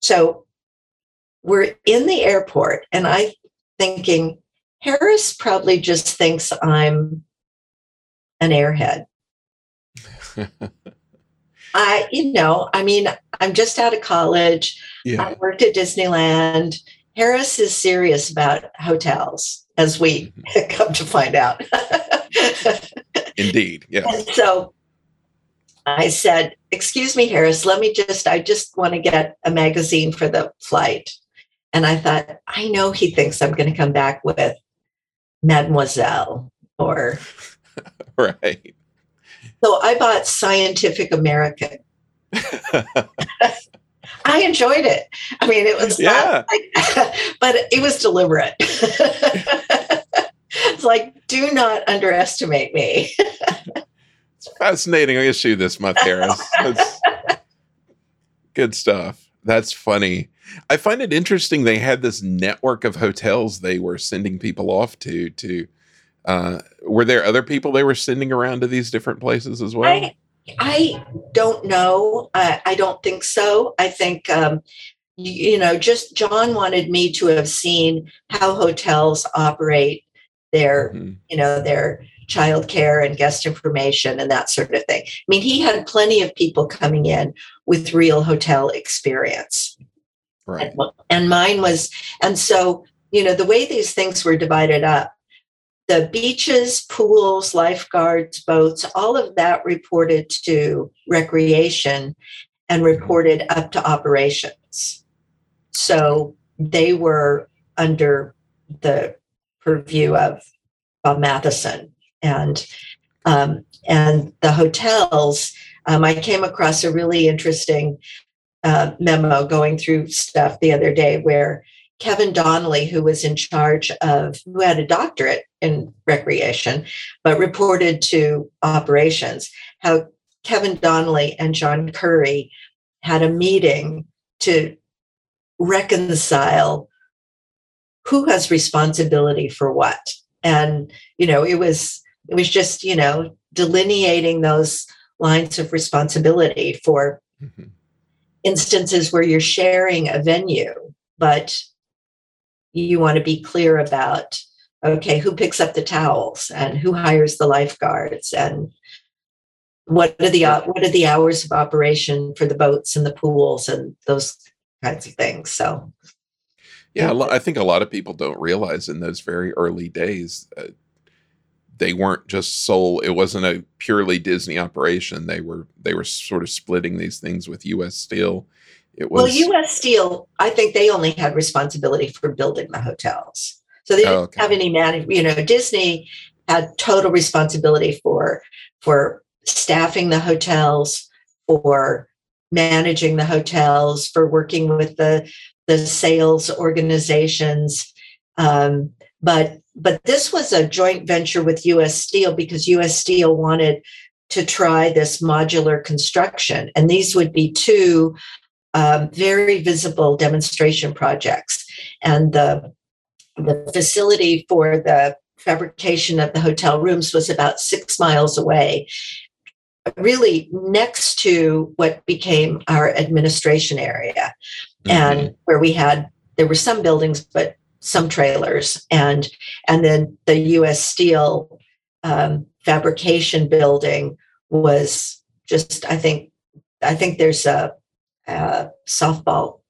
So we're in the airport and I thinking Harris probably just thinks I'm an airhead. (laughs) I, you know, I mean, I'm just out of college. Yeah. I worked at Disneyland. Harris is serious about hotels, as we mm-hmm. (laughs) come to find out. (laughs) Indeed. Yeah. And so I said, Excuse me, Harris, let me just, I just want to get a magazine for the flight. And I thought, I know he thinks I'm going to come back with Mademoiselle or. (laughs) right. So I bought Scientific American. (laughs) I enjoyed it. I mean, it was yeah, like, (laughs) but it was deliberate. (laughs) it's like, do not underestimate me. it's fascinating issue this month, Harris. good stuff. That's funny. I find it interesting they had this network of hotels they were sending people off to to uh, were there other people they were sending around to these different places as well? I, I don't know. I, I don't think so. I think um, you, you know, just John wanted me to have seen how hotels operate their, mm-hmm. you know, their child care and guest information and that sort of thing. I mean, he had plenty of people coming in with real hotel experience. Right. And, and mine was, and so, you know, the way these things were divided up, the beaches, pools, lifeguards, boats, all of that reported to recreation and mm-hmm. reported up to operations. So they were under the purview of Bob Matheson and um, and the hotels. Um, I came across a really interesting uh, memo going through stuff the other day where Kevin Donnelly, who was in charge of, who had a doctorate in recreation, but reported to operations, how Kevin Donnelly and John Curry had a meeting to reconcile who has responsibility for what. And, you know, it was, it was just, you know, delineating those lines of responsibility for mm-hmm instances where you're sharing a venue, but you want to be clear about okay, who picks up the towels and who hires the lifeguards and what are the what are the hours of operation for the boats and the pools and those kinds of things. So yeah, I think a lot of people don't realize in those very early days uh, they weren't just sole. It wasn't a purely Disney operation. They were they were sort of splitting these things with U.S. Steel. It was well, U.S. Steel. I think they only had responsibility for building the hotels, so they didn't oh, okay. have any management. You know, Disney had total responsibility for for staffing the hotels, for managing the hotels, for working with the the sales organizations. Um, but but this was a joint venture with U.S. Steel because U.S. Steel wanted to try this modular construction, and these would be two um, very visible demonstration projects. And the the facility for the fabrication of the hotel rooms was about six miles away, really next to what became our administration area, mm-hmm. and where we had there were some buildings, but some trailers, and and then the U.S. Steel um, fabrication building was just I think I think there's a, a softball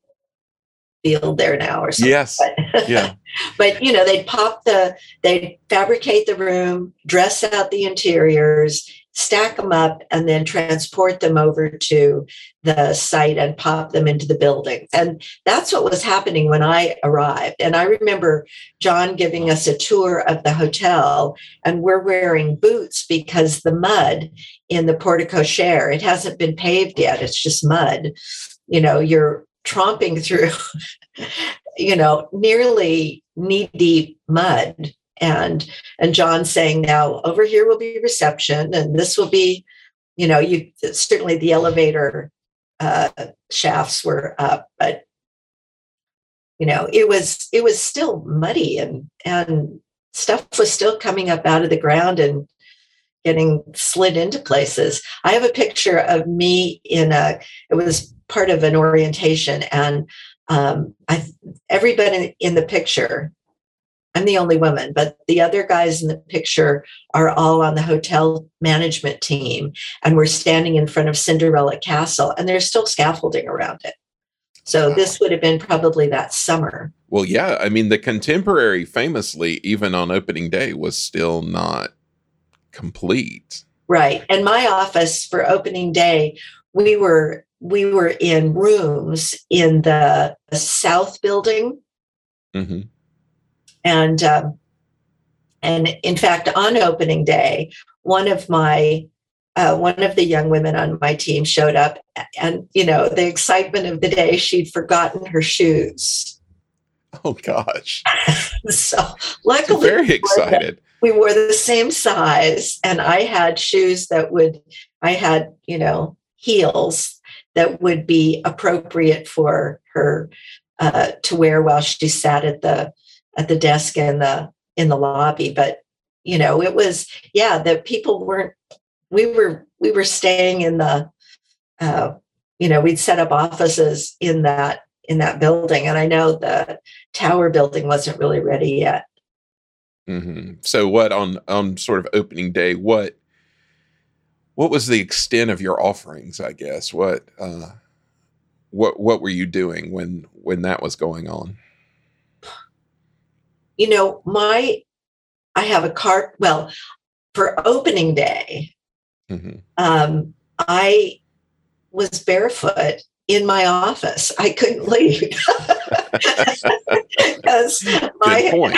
field there now or something. Yes. But, yeah. (laughs) but you know, they'd pop the, they'd fabricate the room, dress out the interiors, stack them up, and then transport them over to the site and pop them into the building. And that's what was happening when I arrived. And I remember John giving us a tour of the hotel, and we're wearing boots because the mud in the porte cochere, it hasn't been paved yet. It's just mud. You know, you're tromping through, (laughs) you know, nearly knee deep mud. And and John saying, now over here will be reception, and this will be, you know, you certainly the elevator uh, shafts were up, but you know, it was it was still muddy and and stuff was still coming up out of the ground and getting slid into places. I have a picture of me in a, it was part of an orientation. And um, I, everybody in the picture, I'm the only woman, but the other guys in the picture are all on the hotel management team. And we're standing in front of Cinderella Castle, and there's still scaffolding around it. So wow. this would have been probably that summer. Well, yeah. I mean, the contemporary famously, even on opening day, was still not complete. Right. And my office for opening day, we were we were in rooms in the south building mm-hmm. and um, and in fact on opening day one of my uh, one of the young women on my team showed up and you know the excitement of the day she'd forgotten her shoes oh gosh (laughs) so luckily very excited we wore the same size and i had shoes that would i had you know heels that would be appropriate for her uh, to wear while she sat at the at the desk in the in the lobby. But you know it was yeah that people weren't we were we were staying in the uh, you know we'd set up offices in that in that building. And i know the tower building wasn't really ready yet mm-hmm. so what on on sort of opening day what what was the extent of your offerings i guess what uh what what were you doing when when that was going on you know my i have a cart well for opening day mm-hmm. um i was barefoot in my office i couldn't (laughs) leave because my Good point.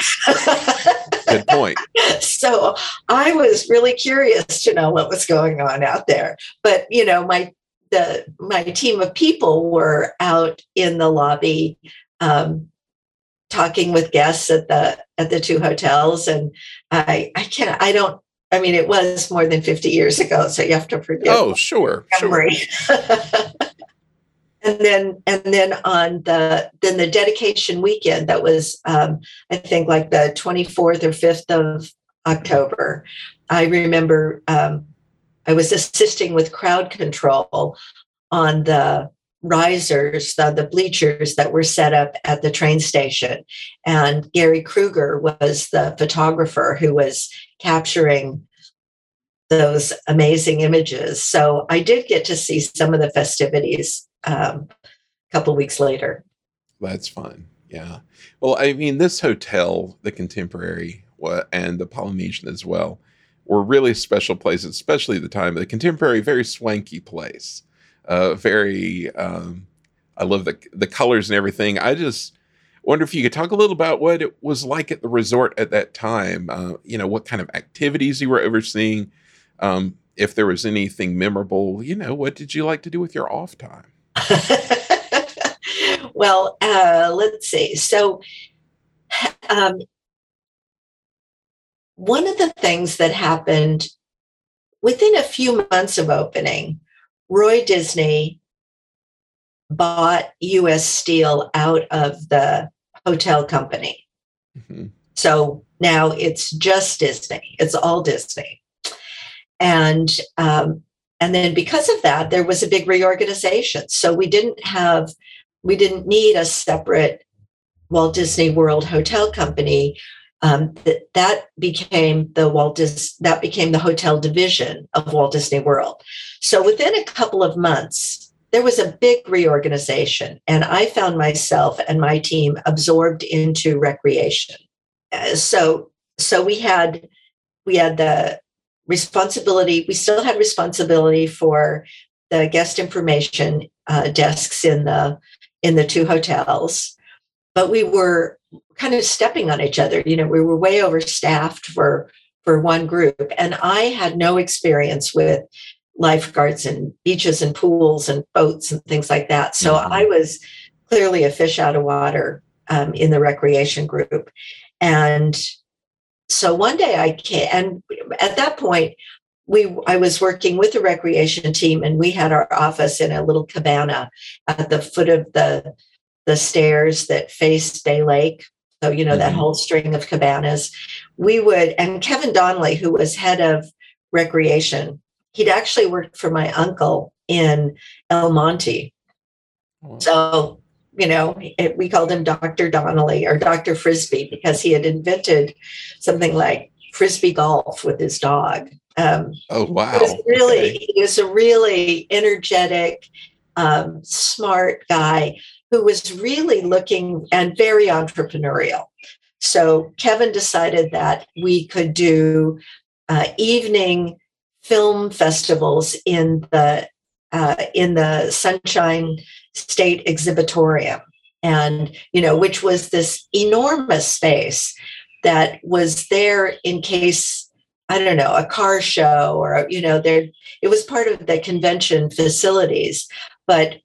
Good point. (laughs) so I was really curious to know what was going on out there. But you know, my the my team of people were out in the lobby um, talking with guests at the at the two hotels, and I I can't I don't I mean, it was more than 50 years ago, so you have to forgive. Oh, sure, memory. sure. (laughs) and then and then on the then the dedication weekend that was um, i think like the 24th or 5th of october i remember um, i was assisting with crowd control on the risers the, the bleachers that were set up at the train station. And gary kruger was the photographer who was capturing those amazing images. So i did get to see some of the festivities um, a couple weeks later. That's fun. Yeah. Well, I mean, this hotel, the Contemporary, and the Polynesian as well, were really special places, especially at the time. The contemporary, very swanky place. Uh, very, um, I love the the colors and everything. I just wonder if you could talk a little about what it was like at the resort at that time. Uh, you know, what kind of activities you were overseeing. Um, if there was anything memorable, you know, what did you like to do with your off time? (laughs) well, uh, let's see. So, um, one of the things that happened within a few months of opening, Roy Disney bought US Steel out of the hotel company. Mm-hmm. So now it's just Disney, it's all Disney. And um, and then because of that, there was a big reorganization. So we didn't have, we didn't need a separate Walt Disney World Hotel Company um, that that became the Walt Dis- that became the hotel division of Walt Disney World. So within a couple of months, there was a big reorganization, and I found myself and my team absorbed into recreation. Uh, so so we had we had the responsibility. We still had responsibility for the guest information uh, desks in the in the two hotels, but we were kind of stepping on each other. You know, we were way overstaffed for for one group, and I had no experience with lifeguards and beaches and pools and boats and things like that. So mm-hmm. I was clearly a fish out of water um, in the recreation group, and so one day I came, and at that point, we I was working with the recreation team, and we had our office in a little cabana at the foot of the the stairs that face Bay Lake. So, you know, mm-hmm. that whole string of cabanas. We would, and Kevin Donnelly, who was head of recreation, he'd actually worked for my uncle in El Monte. So, you know, it, we called him Dr. Donnelly or Dr. Frisbee because he had invented something like frisbee golf with his dog. Um, oh wow! He was really, okay. he was a really energetic, um, smart guy who was really looking and very entrepreneurial. So Kevin decided that we could do uh, evening film festivals in the uh, in the Sunshine State Exhibitorium, and you know, which was this enormous space that was there in case I don't know a car show or you know there it was part of the convention facilities, but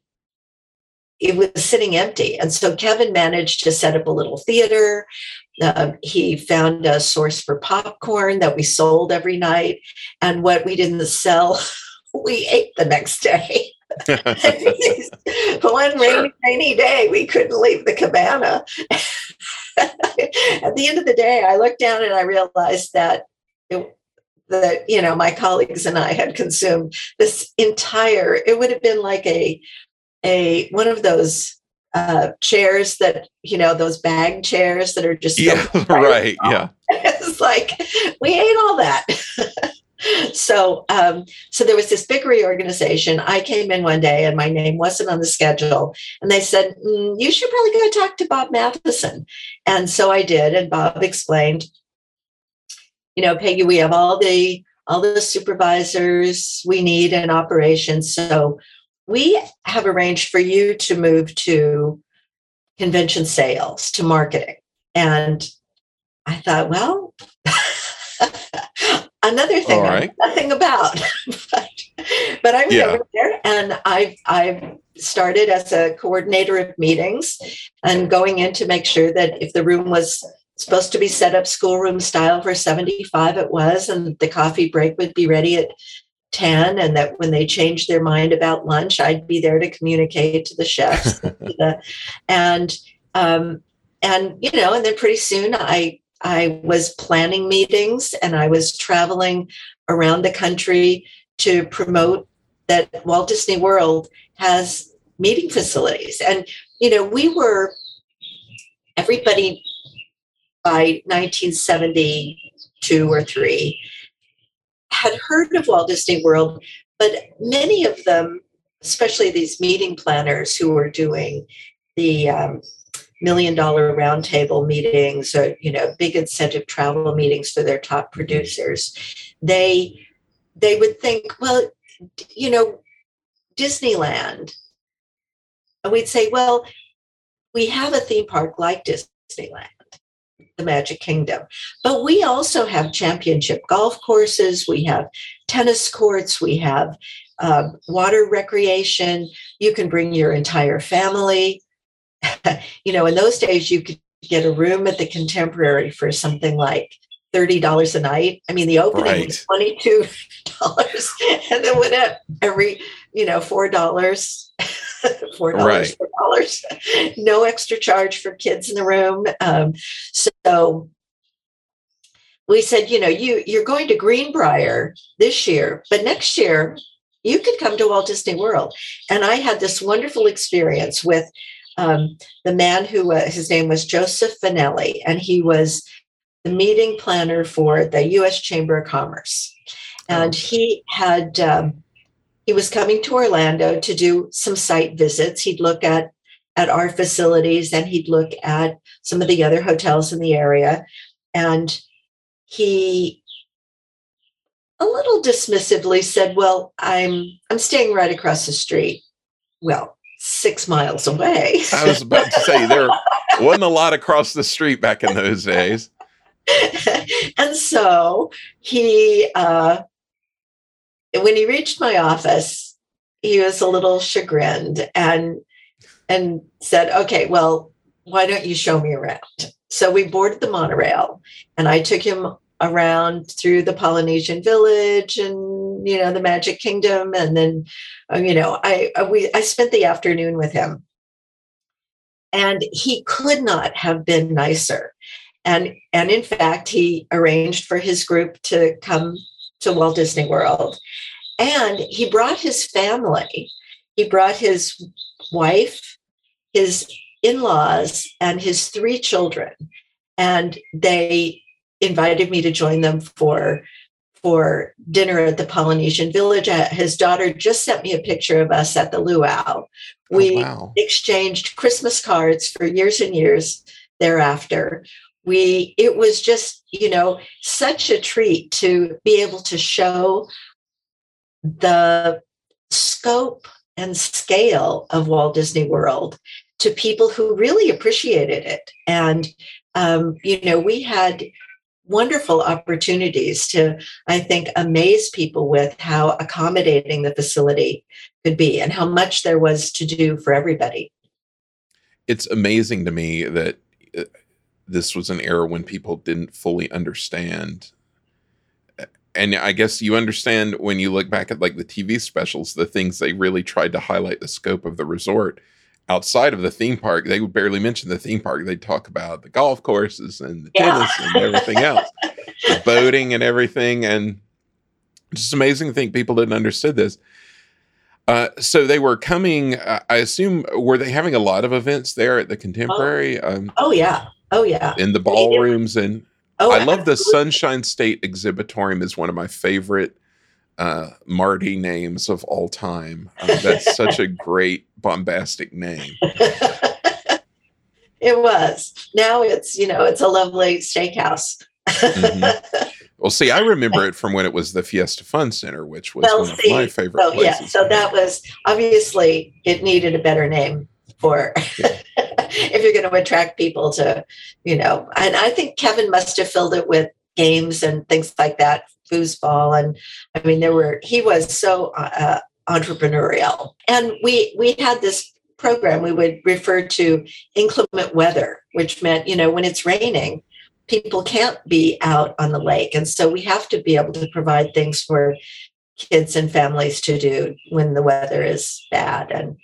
it was sitting empty. And so Kevin managed to set up a little theater. Uh, he found a source for popcorn that we sold every night. And what we didn't sell, (laughs) we ate the next day. (laughs) One rainy, rainy day, we couldn't leave the cabana. At the end of the day, I looked down and I realized that it, that you know my colleagues and I had consumed this entire. It would have been like a a one of those uh, chairs that you know those bag chairs that are just yeah (laughs) right yeah (laughs) it's like we ate all that so um, so there was this big reorganization i came in one day and my name wasn't on the schedule. And they said mm, you should probably go talk to bob matheson. And so i did and bob explained you know peggie we have all the all the supervisors we need in operations. So we have arranged for you to move to convention sales, to marketing. And I thought, well, (laughs) another thing right. nothing about. (laughs) but, but I was yeah. over there and I've I've started as a coordinator of meetings and going in to make sure that if the room was supposed to be set up schoolroom style for 75 it was and the coffee break would be ready at 10 and that when they changed their mind about lunch i'd be there to communicate to the chefs (laughs) and um, and you know and then pretty soon i i was planning meetings and i was traveling around the country to promote that walt disney world has meeting facilities. And you know we were everybody by 1972 or 3 had heard of Walt Disney World, but many of them, especially these meeting planners who were doing the um, million dollar roundtable meetings or you know big incentive travel meetings for their top producers. They they would think well you know disneyland. And we'd say well we have a theme park like disneyland the magic kingdom. But we also have championship golf courses. We have tennis courts. We have uh, water recreation. You can bring your entire family (laughs) you know, in those days, you could get a room at the Contemporary for something like thirty dollars a night. I mean, the opening right. was twenty two dollars, (laughs) and then went up every, you know, four dollars, (laughs) four dollars, four dollars. No extra charge for kids in the room. Um, so we said, you know, you you're going to Greenbrier this year, but next year you could come to Walt Disney World. And I had this wonderful experience with um, the man who uh, his name was Joseph Finelli, and he was the meeting planner for the U.S. Chamber of Commerce, and oh. he had um, he was coming to Orlando to do some site visits. He'd look at at our facilities, and he'd look at some of the other hotels in the area, and he a little dismissively said, "Well, I'm I'm staying right across the street." Well, six miles away. I was about to say there wasn't a lot across the street back in those days. (laughs) and so he, uh, when he reached my office, he was a little chagrined and and said, "Okay, well, why don't you show me around?" So we boarded the monorail, and I took him around through the Polynesian village and you know the Magic Kingdom, and then uh, you know I, uh, we I spent the afternoon with him, and he could not have been nicer, and and in fact he arranged for his group to come to Walt Disney World, and he brought his family, he brought his wife, his in-laws, and his three children, and they invited me to join them for for dinner at the Polynesian Village. His daughter just sent me a picture of us at the luau. Oh, we oh, wow. exchanged Christmas cards for years and years thereafter. We it was just, you know, such a treat to be able to show the scope and scale of Walt Disney World to people who really appreciated it. And um, you know, we had wonderful opportunities to, I think, amaze people with how accommodating the facility could be and how much there was to do for everybody. It's amazing to me that uh, this was an era when people didn't fully understand. And I guess you understand when you look back at like the TV specials, the things they really tried to highlight the scope of the resort outside of the theme park, they would barely mention the theme park. They'd talk about the golf courses and the yeah. tennis and everything else, the (laughs) boating and everything. And just amazing to think people didn't understand this. Uh, so they were coming. Uh, I assume were they having a lot of events there at the Contemporary? Oh, um, oh yeah, oh yeah. In the ballrooms and oh, I love the Sunshine State Exhibitorium is one of my favorite uh, Marty names of all time. Uh, that's such a (laughs) great bombastic name. (laughs) it was. Now it's you know it's a lovely steakhouse. mm-hmm. (laughs) Well, see, I remember it from when it was the Fiesta Fun Center, which was well, one see, of my favorite so, places. Yeah, so that was obviously it needed a better name for yeah. if you're going to attract people to, you know. And I think Kevin must have filled it with games and things like that foosball and i mean there were he was so uh, entrepreneurial. And we we had this program we would refer to inclement weather which meant you know when it's raining people can't be out on the lake. And so we have to be able to provide things for kids and families to do when the weather is bad. And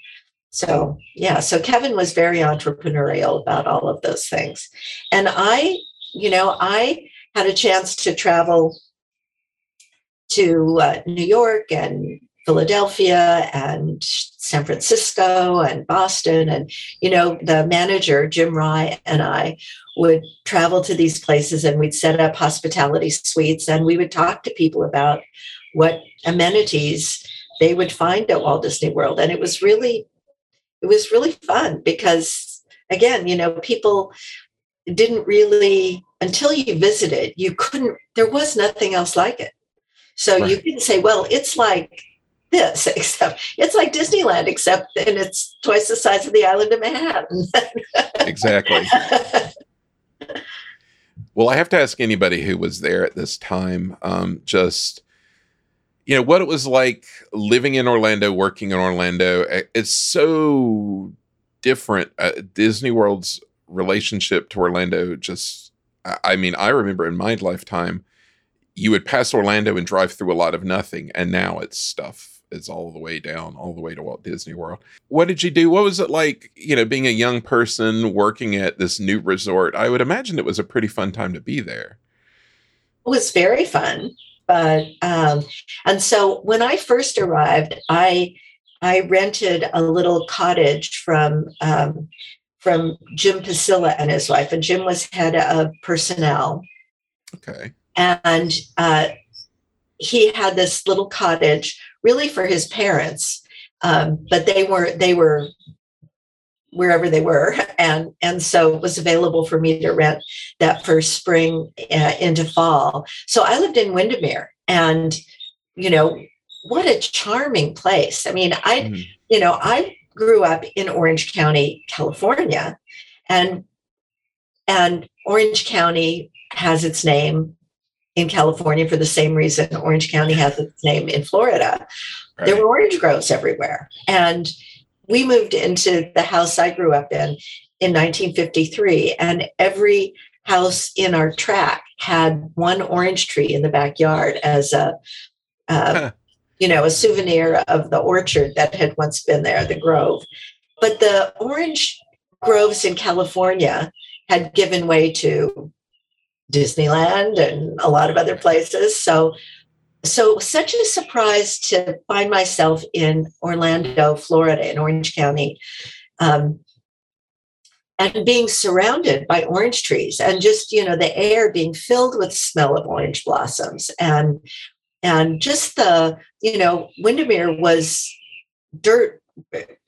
so yeah so kevin was very entrepreneurial about all of those things. And i you know i had a chance to travel to uh, New York and Philadelphia and San Francisco and Boston. And, you know, the manager, Jim Rye, and I would travel to these places and we'd set up hospitality suites and we would talk to people about what amenities they would find at Walt Disney World. And it was really, it was really fun because again, you know, people didn't really until you visited, you couldn't. There was nothing else like it. So right. you can say, well, it's like this, (laughs) except it's like Disneyland, except and it's twice the size of the island of Manhattan. (laughs) exactly. well, I have to ask anybody who was there at this time, um, just you know what it was like living in Orlando, working in Orlando. It's so different. Uh, Disney World's relationship to Orlando just I mean, I remember in my lifetime you would pass Orlando and drive through a lot of nothing, and now it's stuff is all the way down, all the way to Walt Disney World. What did you do? What was it like, you know, being a young person working at this new resort? I would imagine it was a pretty fun time to be there. It was very fun. But um, and so when I first arrived, I I rented a little cottage from um, from Jim Pasilla and his wife, and Jim was head of personnel. Okay. And uh, he had this little cottage really for his parents um, but they were they were wherever they were. And and so it was available for me to rent that first spring uh, into fall. So i lived in windermere and you know what a charming place. I mean i mm-hmm. you know i grew up in orange county california and and orange county has its name in California for the same reason Orange County has its name in Florida. Right. There were orange groves everywhere. And we moved into the house I grew up in in 1953, and every house in our track had one orange tree in the backyard as a, uh, huh. you know, a souvenir of the orchard that had once been there, the grove. But the orange groves in California had given way to Disneyland and a lot of other places. So, so such a surprise to find myself in Orlando, Florida, in Orange County, um, and being surrounded by orange trees, and just you know the air being filled with smell of orange blossoms, and and just the you know Windermere was dirt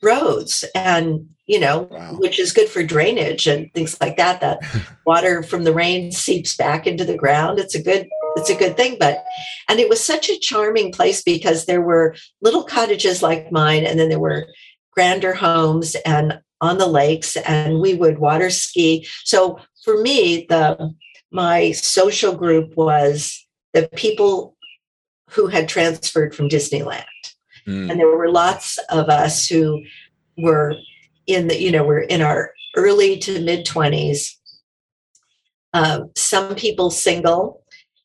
roads and you know wow. which is good for drainage and things like that that (laughs) water from the rain seeps back into the ground. It's a good it's a good thing but and it was such a charming place because there were little cottages like mine and then there were grander homes and on the lakes and we would water ski. So for me the my social group was the people who had transferred from disneyland Mm. And there were lots of us who were in the, you know, we're in our early to mid 20s. Um, some people single,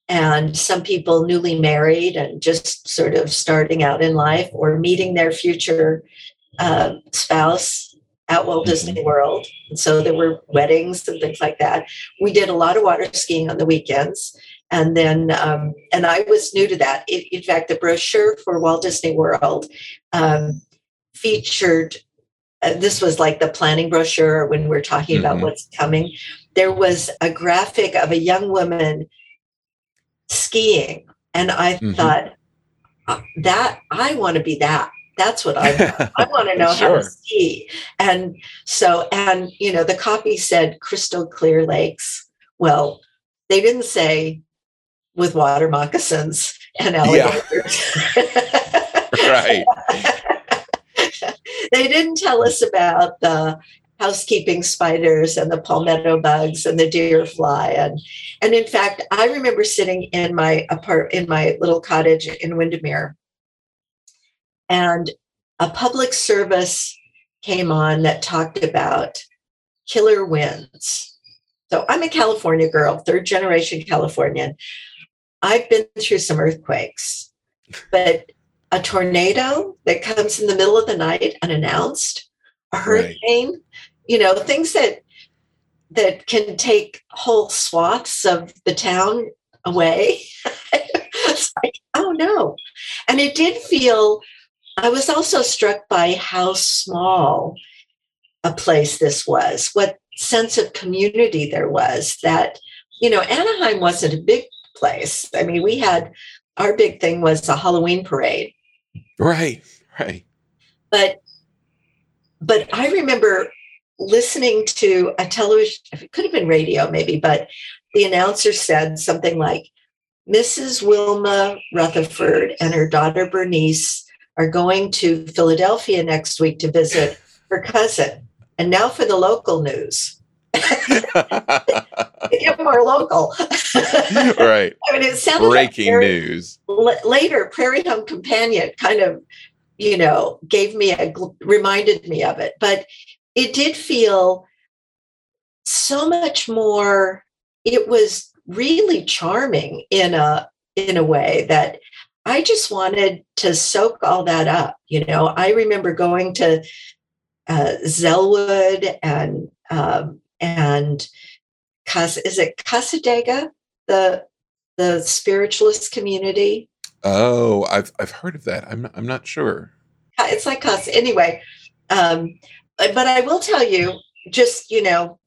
and some people newly married and just sort of starting out in life or meeting their future uh, spouse at Walt mm-hmm. Disney World. And so there were weddings and things like that. We did a lot of water skiing on the weekends and then um, and i was new to that it, in fact the brochure for walt disney world um, featured uh, this was like the planning brochure when we're talking mm-hmm. about what's coming there was a graphic of a young woman skiing and i mm-hmm. thought uh, that i want to be that that's what I want. I (laughs) want to know sure. how to ski. And so, and you know, the copy said crystal clear lakes. Well, they didn't say with water moccasins and alligators. Yeah. right. they didn't tell us about the housekeeping spiders and the palmetto bugs and the deer fly and and in fact i remember sitting in my apart in my little cottage in windermere and a public service came on that talked about killer winds so i'm a california girl third generation californian I've been through some earthquakes, but a tornado that comes in the middle of the night unannounced, a hurricane, right. you know, things that that can take whole swaths of the town away. (laughs) it's like, oh no. And it did feel I was also struck by how small a place this was, what sense of community there was that, you know, Anaheim wasn't a big place. I mean, we had our big thing was a Halloween parade. Right, right. But but I remember listening to a television, it could have been radio maybe, but the announcer said something like, Mrs. Wilma Rutherford and her daughter Bernice are going to Philadelphia next week to visit her cousin. And now for the local news. (laughs) (laughs) Get more local. (laughs) right. I mean, it sounded breaking like news. L- later, Prairie Home Companion kind of, you know, gave me a reminded me of it, but it did feel so much more. It was really charming in a in a way that I just wanted to soak all that up. You know, I remember going to uh, Zellwood and um, and is it Cassadaga, the the spiritualist community? Oh, I've I've heard of that. I'm not, I'm not sure. It's like Casa anyway. Um, but I will tell you, just you know,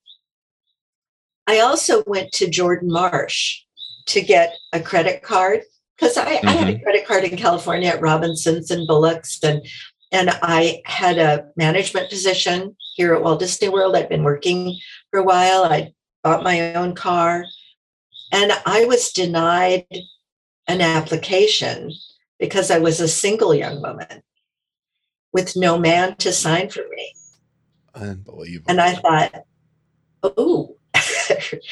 I also went to Jordan Marsh to get a credit card because I, mm-hmm. I, had a mm-hmm. credit card in California at Robinsons and Bullocks, and and I had a management position here at Walt Disney World. I'd been working for a while. I bought my own car, and I was denied an application because I was a single young woman with no man to sign for me. Unbelievable. And I thought, oh,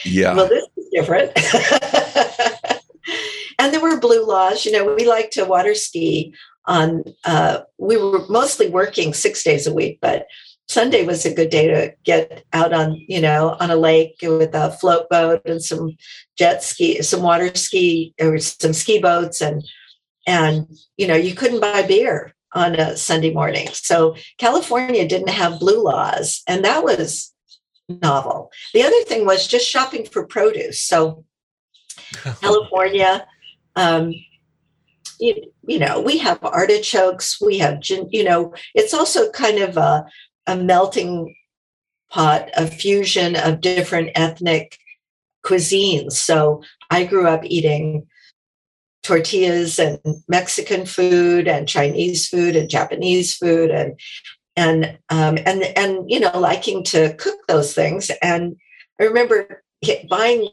yeah. well, this is different. (laughs) and there were blue laws. You know, we like to water ski on, uh, we were mostly working six days a week, but Sunday was a good day to get out on, you know, on a lake with a float boat and some jet ski, some water ski or some ski boats and and you know, you couldn't buy beer on a Sunday morning. So California didn't have blue laws, and that was novel. The other thing was just shopping for produce. So (laughs) California, um, you, you know, we have artichokes, we have, you know, it's also kind of a, a melting pot, a fusion of different ethnic cuisines. So I grew up eating tortillas and Mexican food and Chinese food and Japanese food and and um, and and you know liking to cook those things. And I remember buying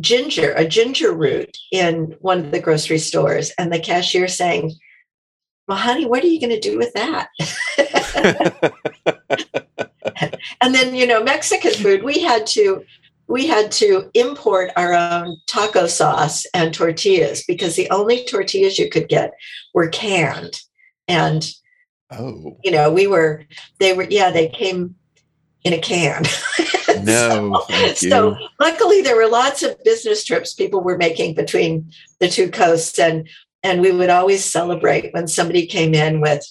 ginger, a ginger root in one of the grocery stores, and the cashier saying, Well, honey, what are you going to do with that? (laughs) and then, you know, Mexican food, we had to we had to import our own taco sauce and tortillas because the only tortillas you could get were canned. And oh, you know, we were they were yeah, they came in a can. (laughs) no. so, so luckily there were lots of business trips people were making between the two coasts and and we would always celebrate when somebody came in with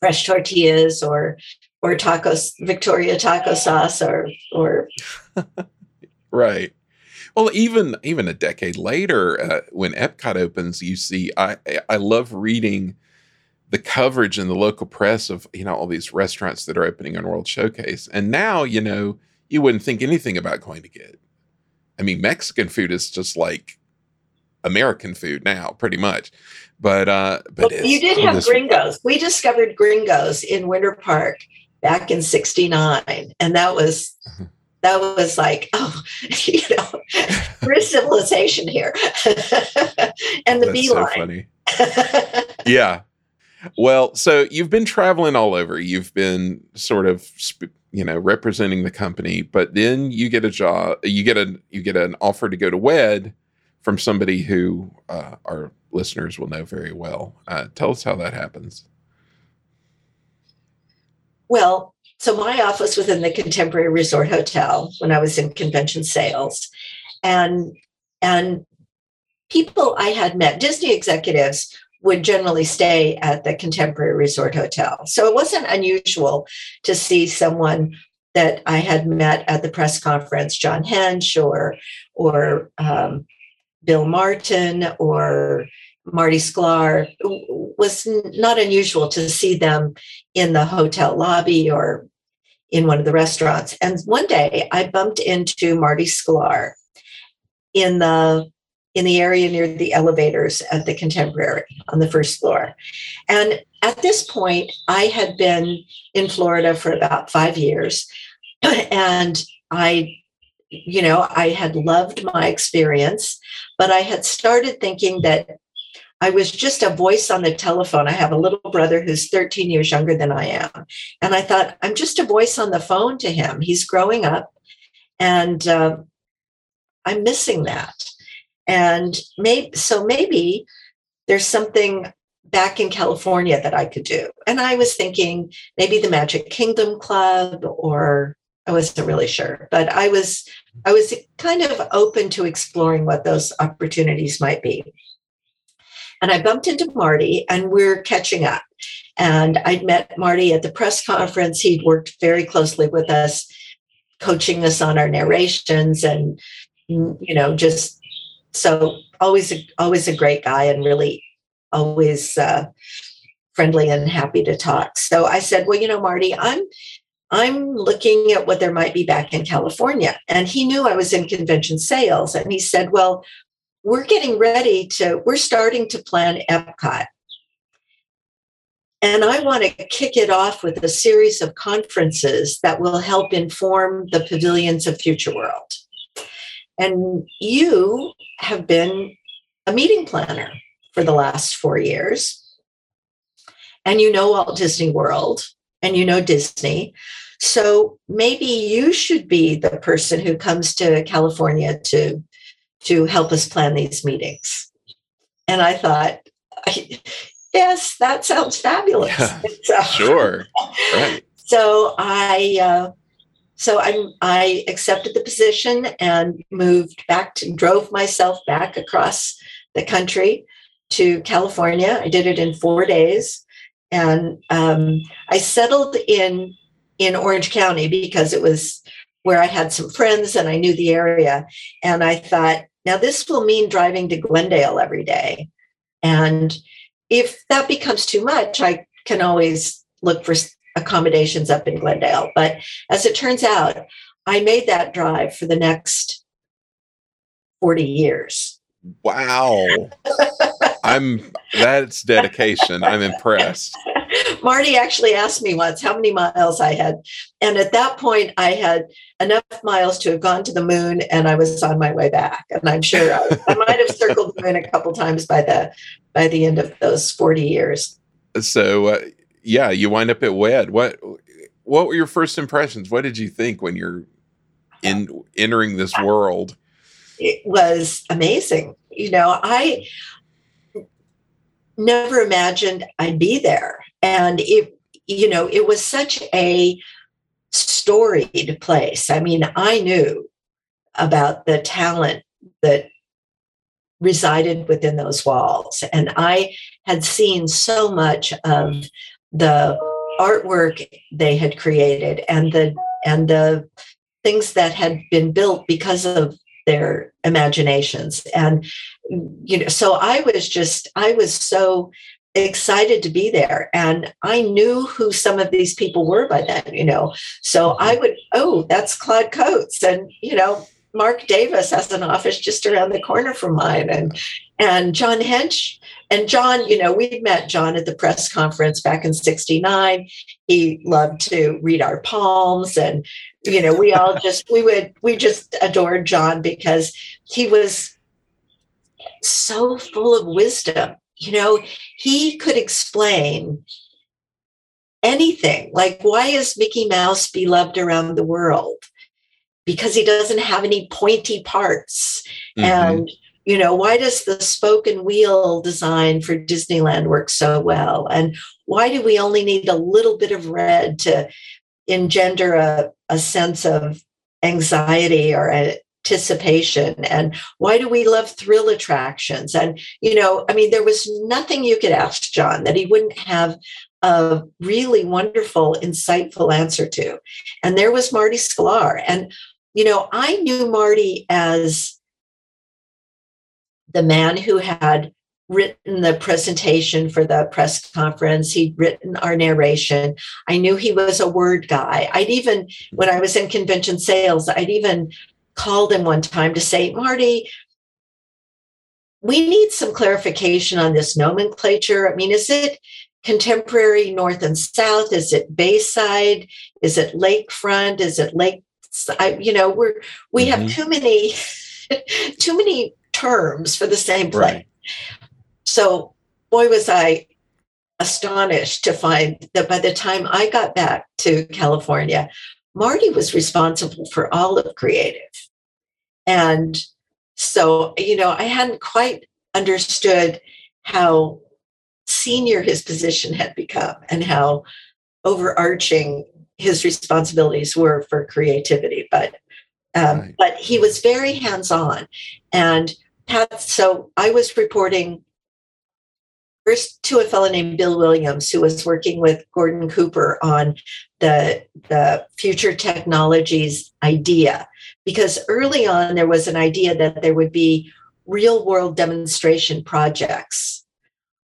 fresh tortillas or or tacos Victoria taco sauce or or (laughs) right. Well, even even a decade later, uh, when Epcot opens, you see I I love reading the coverage in the local press of you know all these restaurants that are opening on World Showcase, and now you know you wouldn't think anything about going to get. I mean, Mexican food is just like American food now, pretty much. But uh, but well, you did have gringos. We discovered gringos in Winter Park back in '69, and that was mm-hmm. that was like, oh, (laughs) you know, there's civilization here, (laughs) and the beeline. So yeah. Well, so you've been traveling all over. You've been sort of you know representing the company but then you get a job you get a you get an offer to go to WED from somebody who uh, our listeners will know very well. Uh, tell us how that happens. Well so my office was in the contemporary resort hotel when i was in convention sales. And and people i had met disney executives would generally stay at the Contemporary Resort Hotel. So it wasn't unusual to see someone that I had met at the press conference, John Hench or or um, Bill Martin or Marty Sklar, was not unusual to see them in the hotel lobby or in one of the restaurants. And one day I bumped into Marty Sklar in the in the area near the elevators at the Contemporary on the first floor. And at this point, I had been in Florida for about five years. (clears throat) And I, you know, I had loved my experience, but I had started thinking that I was just a voice on the telephone. I have a little brother who's 13 years younger than I am. And I thought, I'm just a voice on the phone to him. He's growing up. And uh, I'm missing that. And maybe, so maybe there's something back in California that I could do. And I was thinking maybe the Magic Kingdom Club or I wasn't really sure, but I was I was kind of open to exploring what those opportunities might be. And I bumped into Marty and we're catching up. And I'd met Marty at the press conference. He'd worked very closely with us, coaching us on our narrations and you know, just so always a, always a great guy and really always uh, friendly and happy to talk. So I said, well, you know, Marty, I'm I'm looking at what there might be back in California. And he knew I was in convention sales. And he said, Well, we're getting ready to, we're starting to plan Epcot. And I want to kick it off with a series of conferences that will help inform the pavilions of Future World. And you have been a meeting planner for the last four years. And you know Walt Disney World and you know Disney. So maybe you should be the person who comes to California to, to help us plan these meetings. And I thought, (laughs) yes, that sounds fabulous. Yeah, (laughs) so, sure. Right. (laughs) So I uh, so I, I accepted the position and moved back to drove myself back across the country to California. I did it in four days, and um, I settled in in Orange County because it was where I had some friends and I knew the area. And I thought, now this will mean driving to Glendale every day, and if that becomes too much, I can always look for accommodations up in Glendale. But as it turns out, I made that drive for the next 40 years. Wow. (laughs) I'm that's dedication. I'm impressed. (laughs) Marty actually asked me once how many miles I had. And at that point, I had enough miles to have gone to the moon and I was on my way back. And I'm sure I, I might have circled the moon a couple times by the by the end of those 40 years. So uh, yeah, you wind up at WED. What what were your first impressions? What did you think when you're in entering this world? It was amazing. You know, I never imagined I'd be there. And it, you know, it was such a storied place. I mean, I knew about the talent that resided within those walls. And I had seen so much of the artwork they had created and the and the things that had been built because of their imaginations. And you know so i was just i was so excited to be there. And i knew who some of these people were by then you know. So i mm-hmm. would oh that's claude coats and you know marc davis has an office just around the corner from mine. And and john hench and John, you know, we met John at the press conference back in 69. He loved to read our palms and, you know, we all just, we would, we just adored John because he was so full of wisdom. You know, he could explain anything like why is Mickey Mouse beloved around the world? Because he doesn't have any pointy parts. Mm-hmm. And you know why does the spoken wheel design for disneyland work so well? And why do we only need a little bit of red to engender a, a sense of anxiety or anticipation? And why do we love thrill attractions? And you know i mean there was nothing you could ask john that he wouldn't have a really wonderful insightful answer to. And there was marty sklar. And you know i knew marty as the man who had written the presentation for the press conference. He'd written our narration. I knew he was a word guy. I'd even, when I was in convention sales, I'd even called him one time to say, Marty, we need some clarification on this nomenclature. I mean, is it contemporary north and south? Is it Bayside? Is it lakefront? Is it lake? I, you know, we're we mm-hmm. have too many (laughs) too many terms for the same place. Right. So, boy, was I astonished to find that by the time I got back to California, Marty was responsible for all of creative. And so, you know, I hadn't quite understood how senior his position had become and how overarching his responsibilities were for creativity. But um, right. but he was very hands-on and had so I was reporting first to a fellow named Bill Williams, who was working with Gordon Cooper on the, the future technologies idea. Because early on, there was an idea that there would be real world demonstration projects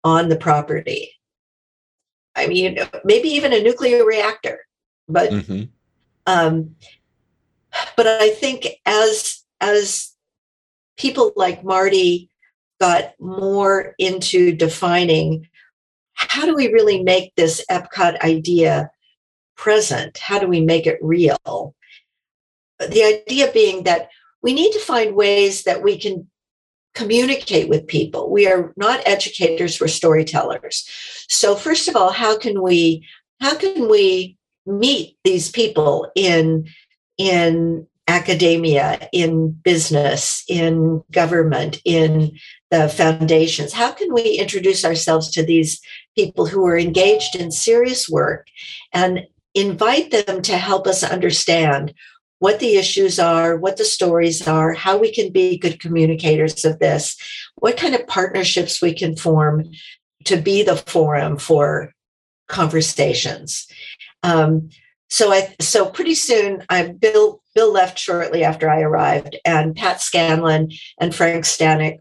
on the property. I mean, maybe even a nuclear reactor, but mm-hmm. um, but I think as as people like Marty got more into defining how do we really make this Epcot idea present? How do we make it real? The idea being that we need to find ways that we can communicate with people. We are not educators, we're storytellers. So first of all, how can we how can we meet these people in in academia, in business, in government, in the foundations? How can we introduce ourselves to these people who are engaged in serious work and invite them to help us understand what the issues are, what the stories are, how we can be good communicators of this, what kind of partnerships we can form to be the forum for conversations. Um, so I so pretty soon I Bill Bill left shortly after I arrived, and Pat Scanlon and Frank Stanek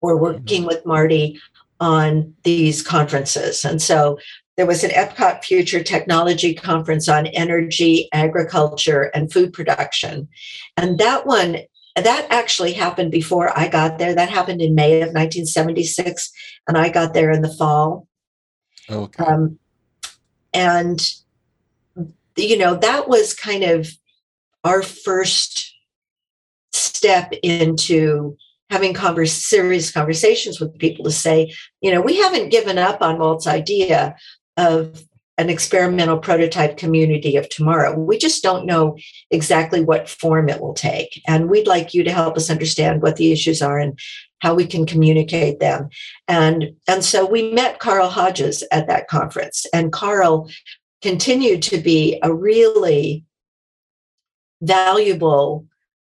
were working mm-hmm. with Marty on these conferences. And so there was an Epcot Future Technology Conference on energy, agriculture, and food production. And that one, that actually happened before I got there. That happened in May of 1976, and I got there in the fall. Okay. Um, and you know, that was kind of our first step into having converse, serious conversations with people to say, you know, we haven't given up on Walt's idea of an experimental prototype community of tomorrow. We just don't know exactly what form it will take. And we'd like you to help us understand what the issues are and how we can communicate them. And, and so we met Carl Hodges at that conference. And Carl continued to be a really valuable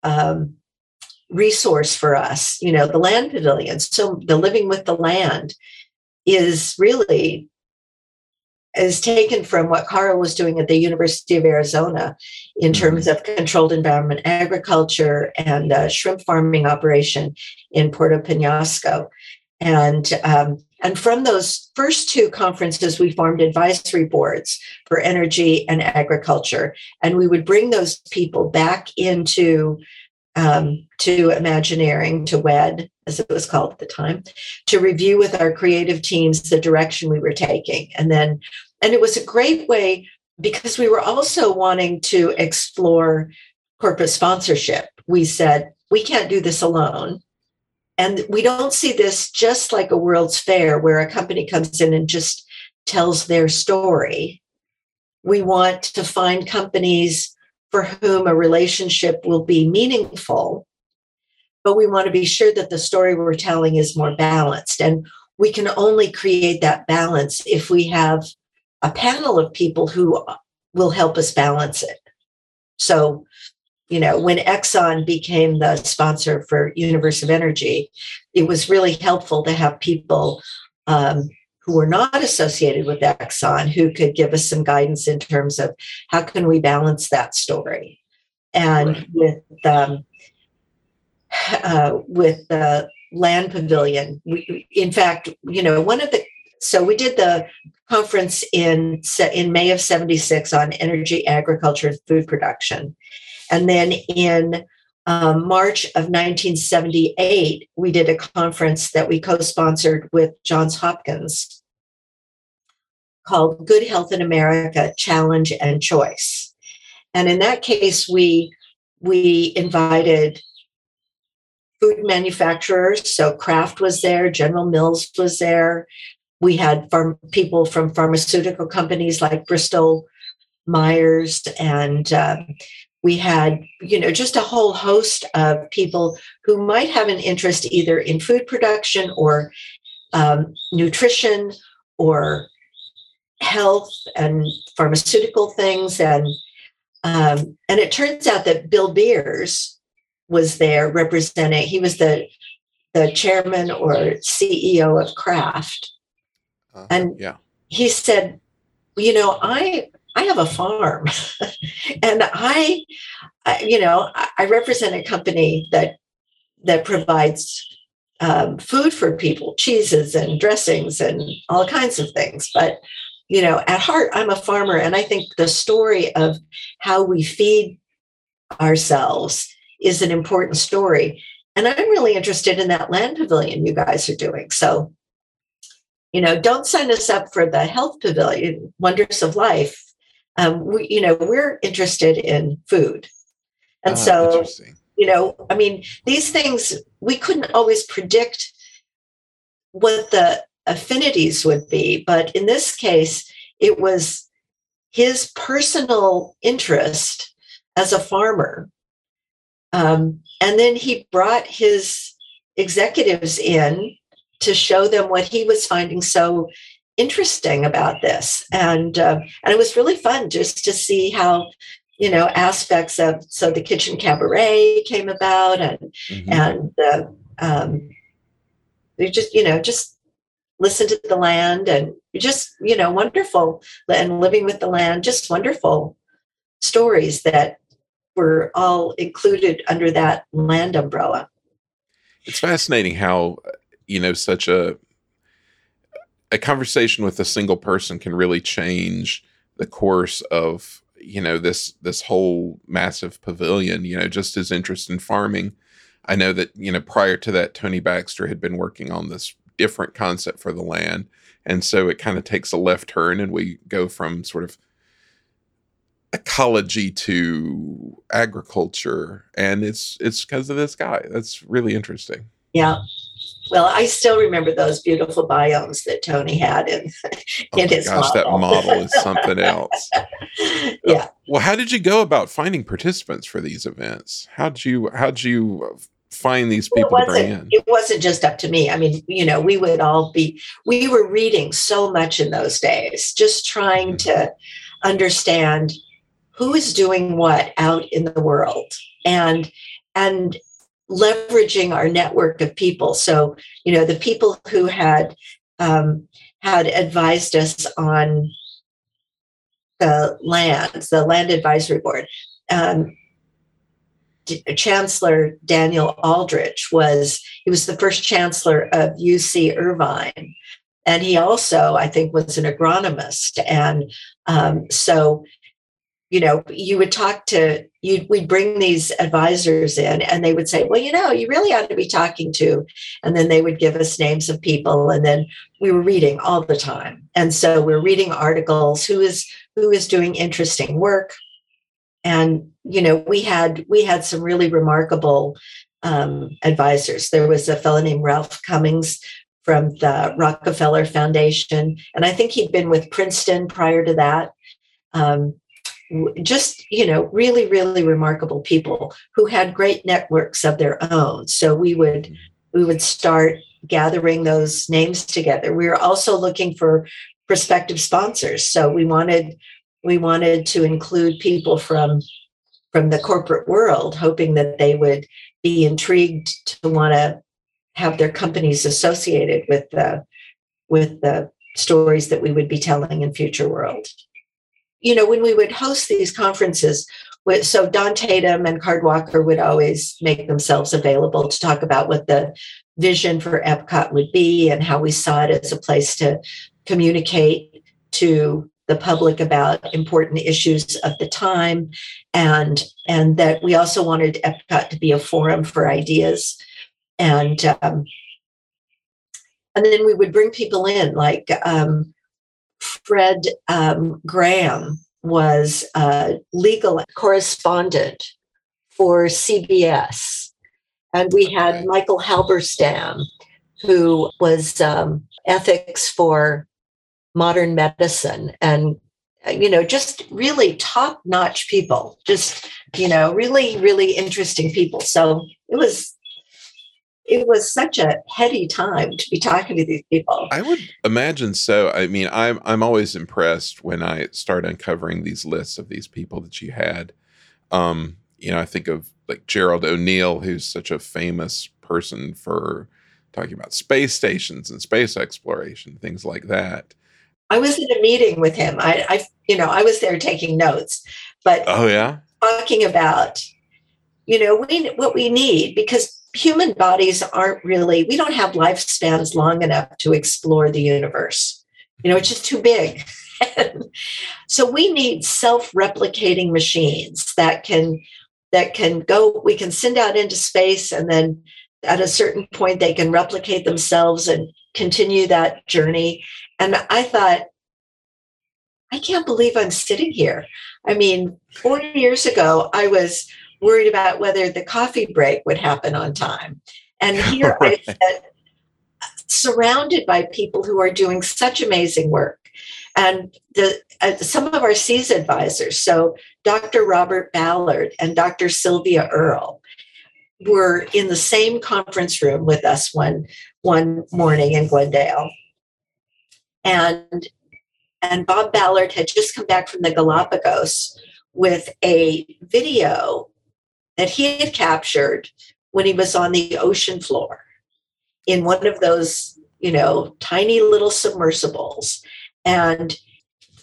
um, resource for us. You know, the land pavilion. So the living with the land is really is taken from what Carl was doing at the University of Arizona in mm-hmm. terms of controlled environment agriculture and shrimp farming operation in Puerto Penasco. And um, and from those first two conferences, we formed advisory boards for energy and agriculture. And we would bring those people back into um, to Imagineering, to WED, as it was called at the time, to review with our creative teams the direction we were taking. And then, and it was a great way because we were also wanting to explore corporate sponsorship. We said, we can't do this alone. And we don't see this just like a World's Fair where a company comes in and just tells their story. We want to find companies for whom a relationship will be meaningful, but we want to be sure that the story we're telling is more balanced. And we can only create that balance if we have a panel of people who will help us balance it. So you know, when Exxon became the sponsor for Universe of Energy, it was really helpful to have people um, who were not associated with Exxon who could give us some guidance in terms of how can we balance that story. And right. with um, uh, with the land pavilion, we, in fact, you know, one of the so we did the conference in in May of 76 on energy, agriculture, and food production. And then in um, March of 1978, we did a conference that we co sponsored with Johns Hopkins called Good Health in America Challenge and Choice. And in that case, we we invited food manufacturers. So Kraft was there, General Mills was there. We had farm, people from pharmaceutical companies like Bristol Myers and uh, we had you know just a whole host of people who might have an interest either in food production or um, nutrition or health and pharmaceutical things. And um, and it turns out that bill beers was there representing he was the the chairman or ceo of kraft. Uh, and yeah. he said you know i I have a farm (laughs) and I, I, you know, I represent a company that that provides um, food for people, cheeses and dressings and all kinds of things. But you know, at heart, I'm a farmer, and I think the story of how we feed ourselves is an important story. And I'm really interested in that land pavilion you guys are doing. So, you know, don't sign us up for the health pavilion, Wonders of Life um, we, you know, we're interested in food. And ah, so, you know, I mean, these things, we couldn't always predict what the affinities would be. But in this case, it was his personal interest as a farmer. Um, and then he brought his executives in to show them what he was finding so interesting about this and uh, and it was really fun just to see how you know aspects of so the kitchen cabaret came about and mm-hmm. and uh, um, we just you know just listen to the land and just you know wonderful and living with the land just wonderful stories that were all included under that land umbrella it's fascinating how you know such a a conversation with a single person can really change the course of you know this this whole massive pavilion you know just his interest in farming. I know that you know prior to that tony baxter had been working on this different concept for the land. And so it kind of takes a left turn and we go from sort of ecology to agriculture. And it's it's because of this guy. That's really interesting. Yeah well, I still remember those beautiful biomes that Tony had in, oh in his gosh, model. that model is something (laughs) else. yeah. Uh, well, how did you go about finding participants for these events? How did you how did you find these people well, to bring in? It wasn't just up to me. I mean, you know, we would all be we were reading so much in those days, just trying mm-hmm. to understand who is doing what out in the world and and leveraging our network of people. So, you know, the people who had um, had advised us on the land, the land advisory board. Um, D- chancellor Daniel Aldrich was he was the first chancellor of UC Irvine, and he also I think was an agronomist, and um, so you know, you would talk to you we'd bring these advisors in and they would say, Well, you know, you really ought to be talking to. And then they would give us names of people. And then we were reading all the time. And so we're reading articles, who is who is doing interesting work. And, you know, we had we had some really remarkable um, advisors. There was a fellow named Ralph Cummings from the Rockefeller Foundation. And I think he'd been with Princeton prior to that. Um, just you know really really remarkable people who had great networks of their own. So we would we would start gathering those names together. We were also looking for prospective sponsors. So we wanted we wanted to include people from from the corporate world hoping that they would be intrigued to want to have their companies associated with the with the stories that we would be telling in future world you know, when we would host these conferences, so Don Tatum and Card Walker would always make themselves available to talk about what the vision for Epcot would be and how we saw it as a place to communicate to the public about important issues of the time. And and that we also wanted epcot to be a forum for ideas. And um, and then we would bring people in like um, fred um, graham was a legal correspondent for cbs and we had michael halberstam who was um, ethics for modern medicine and you know just really top notch people just you know really really interesting people. So it was it was such a heady time to be talking to these people. I would imagine so. I mean i'm i'm always impressed when i start uncovering these lists of these people that you had. Um you know i think of like gerald o'neill who's such a famous person for talking about space stations and space exploration things like that. I was in a meeting with him. I, I, you know, I was there taking notes, but oh yeah, talking about, you know, we what we need because human bodies aren't really. We don't have lifespans long enough to explore the universe. You know, it's just too big. (laughs) so we need self-replicating machines that can that can go. We can send out into space, and then at a certain point, they can replicate themselves and continue that journey and I thought, I can't believe I'm sitting here. I mean, four years ago, I was worried about whether the coffee break would happen on time. And (laughs) here right. I sit surrounded by people who are doing such amazing work. And the, uh, some of our SEAS advisors, so Dr. Robert Ballard and Dr. Sylvia Earle, were in the same conference room with us one, one morning in Glendale and and Bob Ballard had just come back from the Galapagos with a video that he had captured when he was on the ocean floor in one of those, you know, tiny little submersibles. And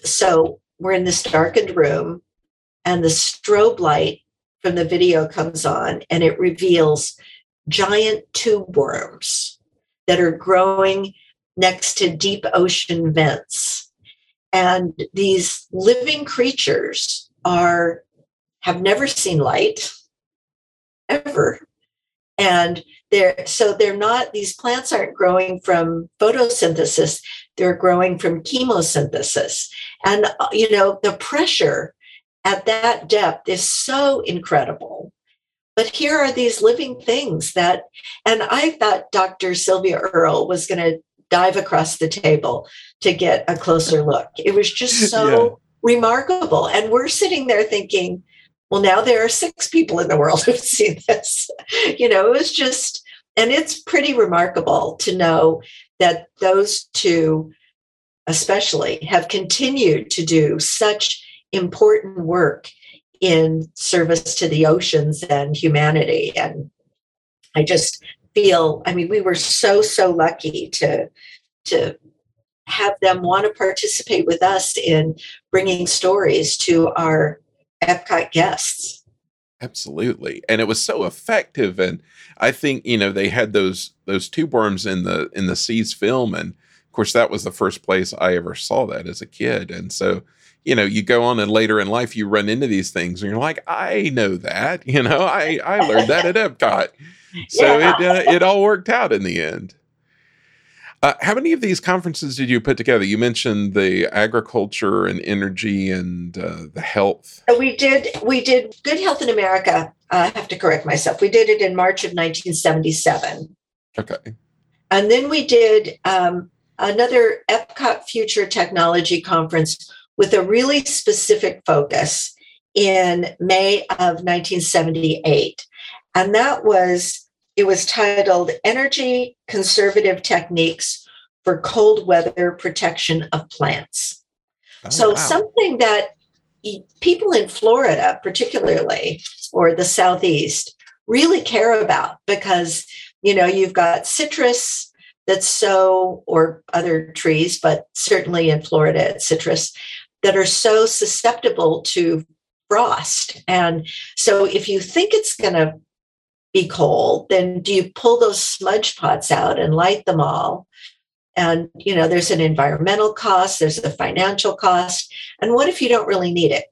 so we're in this darkened room, and the strobe light from the video comes on, and it reveals giant tube worms that are growing next to deep ocean vents. And these living creatures are have never seen light ever. And they're so they're not these plants aren't growing from photosynthesis, they're growing from chemosynthesis. And uh, you know, the pressure at that depth is so incredible but here are these living things that and i thought dr sylvia earle was going to dive across the table to get a closer look. It was just (laughs) so yeah. remarkable. And we're sitting there thinking, well, now there are six people in the world (laughs) who've seen this. You know, it was just, and it's pretty remarkable to know that those two, especially, have continued to do such important work in service to the oceans and humanity. And I just feel i mean we were so so lucky to to have them want to participate with us in bringing stories to our epcot guests absolutely and it was so effective and i think you know they had those those tube worms in the in the SEAS film and of course that was the first place i ever saw that as a kid and so you know you go on and later in life you run into these things and you're like i know that (laughs) you know i i learned that at epcot so (laughs) yeah. it uh, it all worked out in the end. Uh, how many of these conferences did you put together? You mentioned the agriculture and energy and uh, the health. We did. We did Good Health in America. I have to correct myself. We did it in March of 1977. Okay. And then we did um, another Epcot Future Technology Conference with a really specific focus in May of 1978. And that was it was titled Energy Conservative Techniques for Cold Weather Protection of Plants. Oh, so, wow. something that people in Florida, particularly, or the Southeast, really care about because, you know, you've got citrus that's so, or other trees, but certainly in Florida, it's citrus that are so susceptible to frost. And so, if you think it's going to be cold, then do you pull those smudge pots out and light them all? and you know there's an environmental cost there's a financial cost and what if you don't really need it?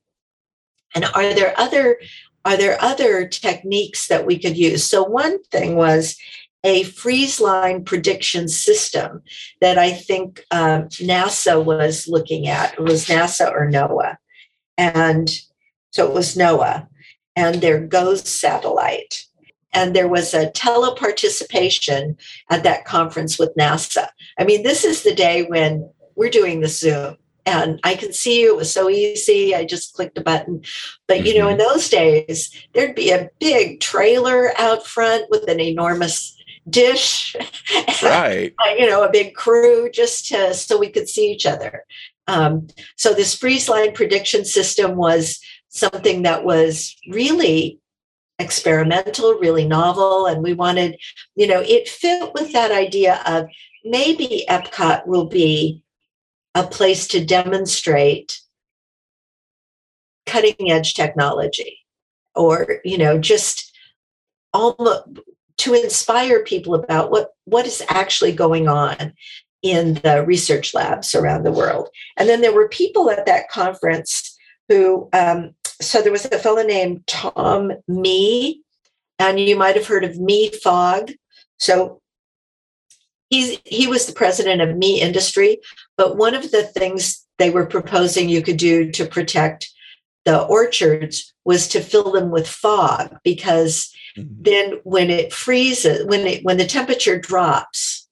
And are there other are there other techniques that we could use? So one thing was a freeze line prediction system that i think um, nasa was looking at. It was nasa or noaa. And so it was noaa. And their GOES satellite and there was a teleparticipation at that conference with NASA. I mean, this is the day when we're doing the Zoom and I can see you. It was so easy. I just clicked a button. But you know, in mm-hmm. those days, there'd be a big trailer out front with an enormous dish, (laughs) right? you know, a big crew just to so we could see each other. Um, so this freeze line prediction system was something that was really experimental, really novel. And we wanted, you know, it fit with that idea of maybe Epcot will be a place to demonstrate cutting edge technology or, you know, just almost to inspire people about what, what is actually going on in the research labs around the world. And then there were people at that conference who um, so there was a fellow named Tom Mee, and you might have heard of Mee Fog. So he's he was the president of Mee Industry, but one of the things they were proposing you could do to protect the orchards was to fill them with fog because mm-hmm. then when it freezes when it when the temperature drops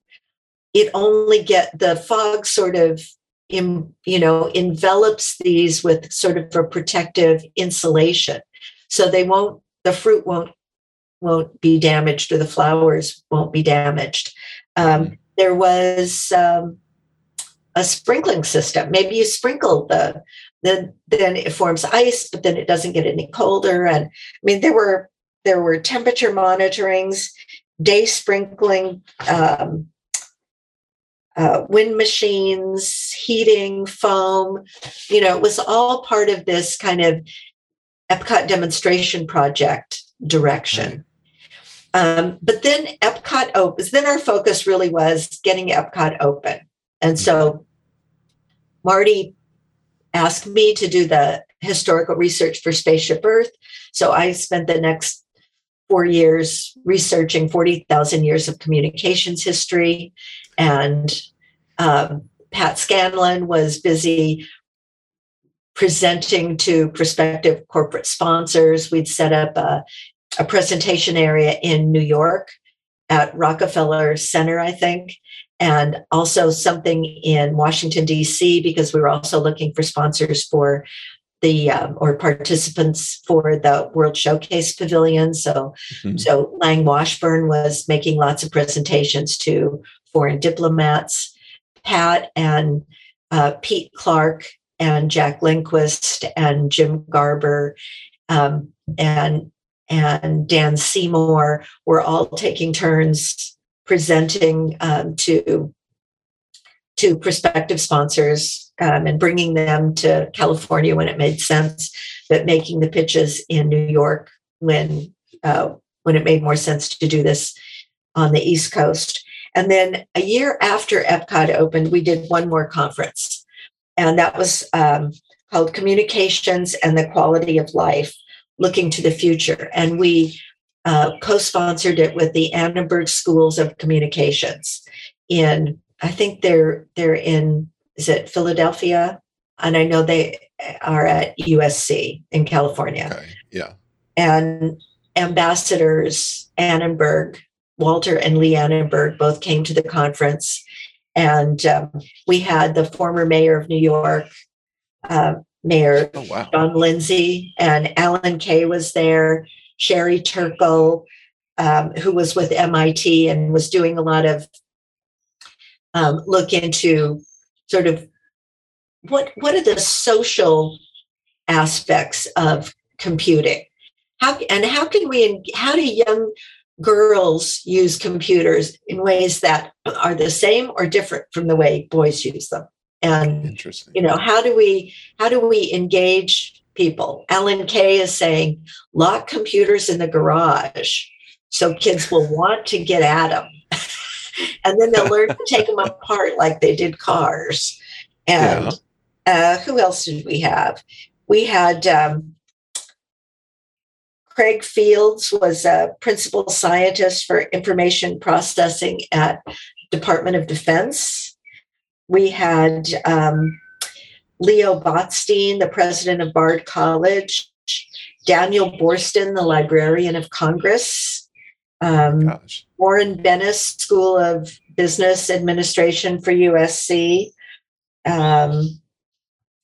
it only get the fog sort of in, you know envelops these with sort of a protective insulation. So they won't the fruit won't won't be damaged or the flowers won't be damaged. Um, mm-hmm. there was um, a sprinkling system. Maybe you sprinkle the then then it forms ice but then it doesn't get any colder. And i mean there were there were temperature monitorings day sprinkling um, uh, wind machines, heating, foam. You know, it was all part of this kind of Epcot demonstration project direction. Um, but then Epcot opens, then our focus really was getting Epcot open. And so Marty asked me to do the historical research for Spaceship Earth. So I spent the next four years researching 40,000 years of communications history. And um, Pat Scanlon was busy presenting to prospective corporate sponsors. We'd set up a, a presentation area in New York at Rockefeller Center, I think, and also something in Washington, D.C., because we were also looking for sponsors for the um, or participants for the World Showcase Pavilion. So, mm-hmm. so Lang Washburn was making lots of presentations to foreign diplomats. Pat and uh, Pete Clark and Jack Lindquist and Jim Garber um, and and Dan Seymour were all taking turns presenting um, to to prospective sponsors um, and bringing them to California when it made sense, but making the pitches in New York when uh, when it made more sense to do this on the East Coast. And then a year after Epcot opened, we did one more conference, and that was um, called Communications and the Quality of Life Looking to the Future. And we uh, co sponsored it with the Annenberg Schools of Communications in, I think they're, they're in, is it Philadelphia? And I know they are at USC in California. Okay. Yeah. And ambassadors Annenberg Walter and Lee Annenberg both came to the conference. And um, we had the former mayor of New York, uh, Mayor oh, wow. John Lindsay, and Alan Kay was there, Sherry Turkle, um, who was with MIT and was doing a lot of um, look into sort of what what are the social aspects of computing how and how can we how do young girls use computers in ways that are the same or different from the way boys use them and you know how do we how do we engage people alan kay is saying lock computers in the garage so kids will want to get at them (laughs) and then they'll learn to take them apart like they did cars. And yeah. uh, who else did we have? We had um, Craig Fields was a principal scientist for information processing at Department of Defense. We had um, Leon Botstein, the president of Bard College, Daniel Boorstin, the librarian of Congress, um, Warren Bennis, School of Business Administration for USC, um,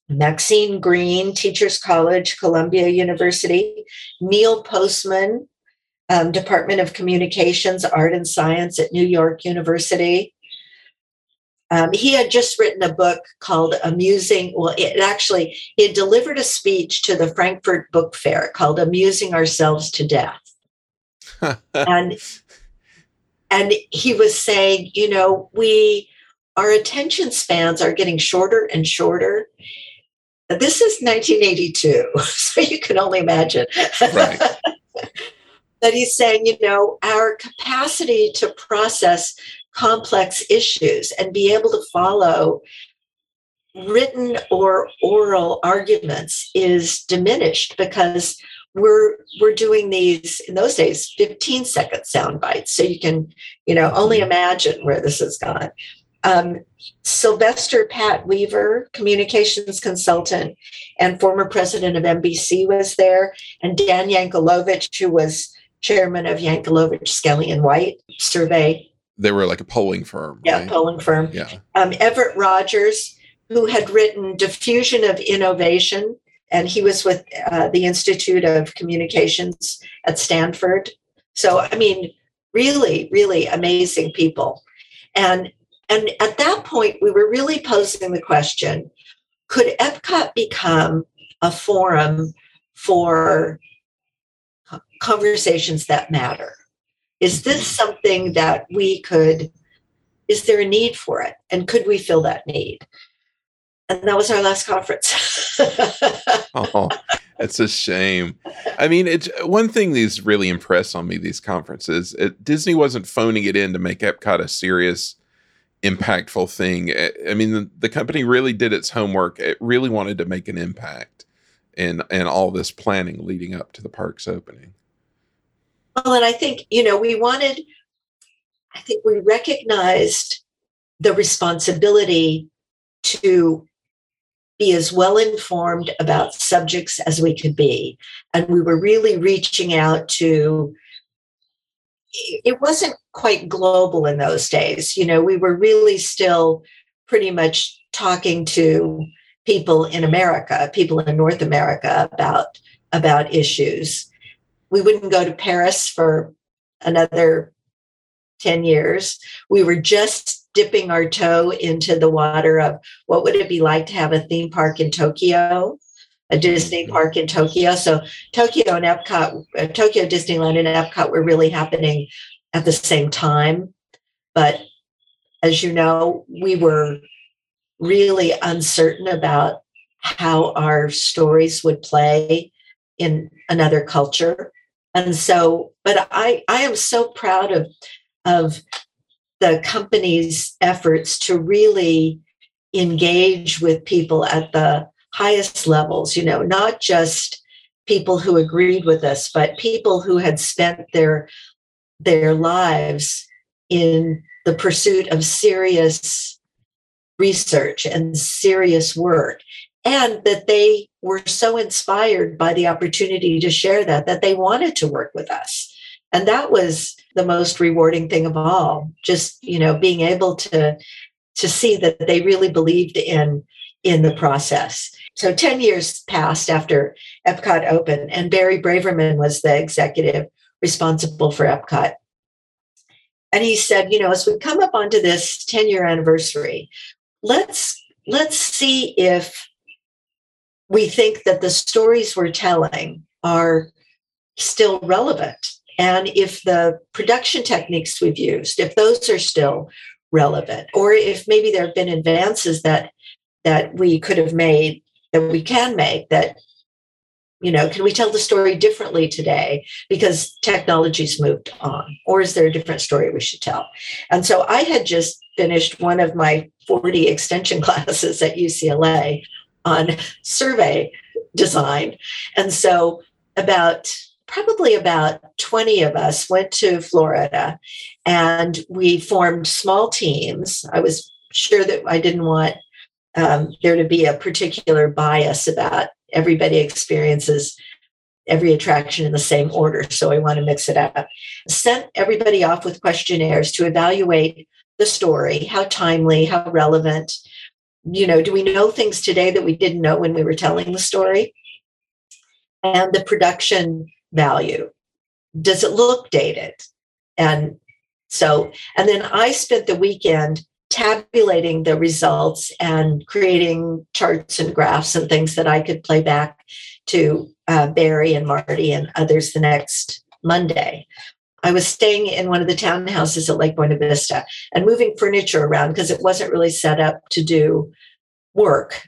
Maxine Greene, Teachers College, Columbia University, Neil Postman, um, Department of Communications, Art and Science at New York University. Um, he had just written a book called Amusing. Well, it actually, he had delivered a speech to the Frankfurt Book Fair called Amusing Ourselves to Death. (laughs) and and he was saying, you know, we our attention spans are getting shorter and shorter. This is 1982, (laughs) so you can only imagine. Right. (laughs) that he's saying, you know, our capacity to process complex issues and be able to follow written or oral arguments is diminished because we're we're doing these in those days 15 second sound bites so you can you know only mm-hmm. imagine where this has gone um, sylvester pat weaver communications consultant and former president of nbc was there and dan yankelovich who was chairman of yankelovich skelly and white survey they were like a polling firm yeah right? polling firm yeah um, everett rogers who had written diffusion of innovation and he was with uh, the Institute of Communications at Stanford. So, I mean, really, really amazing people. And and at that point, we were really posing the question: Could Epcot become a forum for conversations that matter? Is this something that we could? Is there a need for it, and could we fill that need? and that was our last conference. (laughs) oh, it's a shame. I mean, it's one thing these really impress on me. These conferences, it, Disney wasn't phoning it in to make Epcot a serious, impactful thing. I mean, the, the company really did its homework. It really wanted to make an impact in in all this planning leading up to the park's opening. Well, and I think you know we wanted. I think we recognized the responsibility to be as well informed about subjects as we could be. And we were really reaching out to, it wasn't quite global in those days. You know, we were really still pretty much talking to people in America, people in North America about about issues. We wouldn't go to Paris for another 10 years. We were just dipping our toe into the water of what would it be like to have a theme park in Tokyo, a Disney park in Tokyo. So Tokyo and Epcot, uh, Tokyo Disneyland and Epcot were really happening at the same time. But as you know, we were really uncertain about how our stories would play in another culture. And so, but I, I am so proud of, of the company's efforts to really engage with people at the highest levels, you know, not just people who agreed with us, but people who had spent their their lives in the pursuit of serious research and serious work and that they were so inspired by the opportunity to share that that they wanted to work with us. And that was the most rewarding thing of all just you know being able to to see that they really believed in in the process so 10 years passed after epcot opened and barry braverman was the executive responsible for epcot. And he said you know as we come up onto this 10 year anniversary let's let's see if we think that the stories we're telling are still relevant. And if the production techniques we've used if those are still relevant or if maybe there have been advances that that we could have made that we can make that you know can we tell the story differently today because technology's moved on? Or is there a different story we should tell? And so i had just finished one of my 40 extension (laughs) classes at ucla on survey design. And so about probably about 20 of us went to florida and we formed small teams. I was sure that i didn't want um, there to be a particular bias about everybody experiences every attraction in the same order. So I want to mix it up. Sent everybody off with questionnaires to evaluate the story, how timely, how relevant. You know, do we know things today that we didn't know when we were telling the story? And the production value. Does it look dated? And so, and then I spent the weekend tabulating the results and creating charts and graphs and things that I could play back to uh, Barry and Marty and others the next Monday. I was staying in one of the townhouses at Lake Buena Vista and moving furniture around because it wasn't really set up to do work.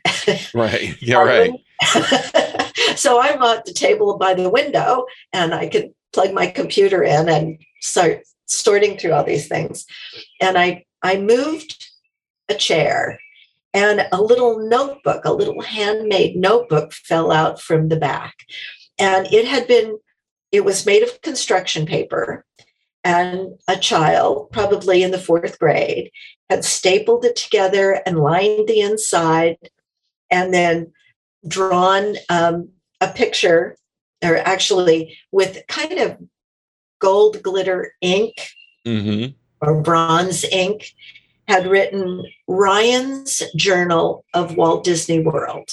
Right. (laughs) Yeah, right. (laughs) so I'm at the table by the window and I could plug my computer in and start sorting through all these things. And I I moved a chair and a little notebook, a little handmade notebook fell out from the back. And it had been, it was made of construction paper. And a child, probably in the fourth grade, had stapled it together and lined the inside and then drawn um, a picture, or actually with kind of gold glitter ink. Mm-hmm or bronze ink, had written Ryan's Journal of Walt Disney World.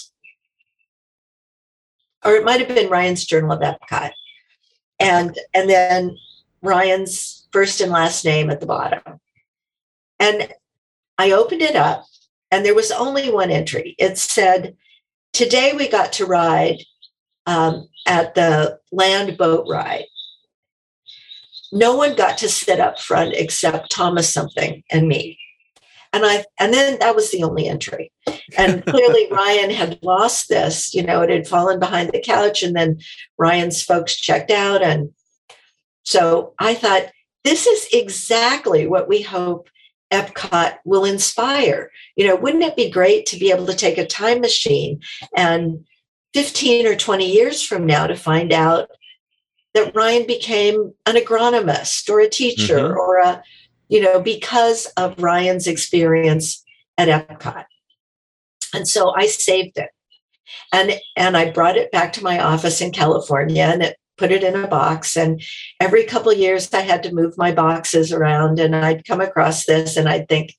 Or it might have been Ryan's Journal of Epcot. And, and then Ryan's first and last name at the bottom. And I opened it up, and there was only one entry. It said, Today we got to ride um, at the land boat ride no one got to sit up front except Thomas something and me. And I and then that was the only entry. And (laughs) clearly Ryan had lost this, you know, it had fallen behind the couch and then Ryan's folks checked out and so I thought this is exactly what we hope Epcot will inspire. You know, wouldn't it be great to be able to take a time machine and 15 or 20 years from now to find out that Ryan became an agronomist or a teacher mm-hmm. or a, you know, because of Ryan's experience at Epcot. And so I saved it. And and I brought it back to my office in California and it put it in a box. And every couple of years I had to move my boxes around and I'd come across this and I'd think,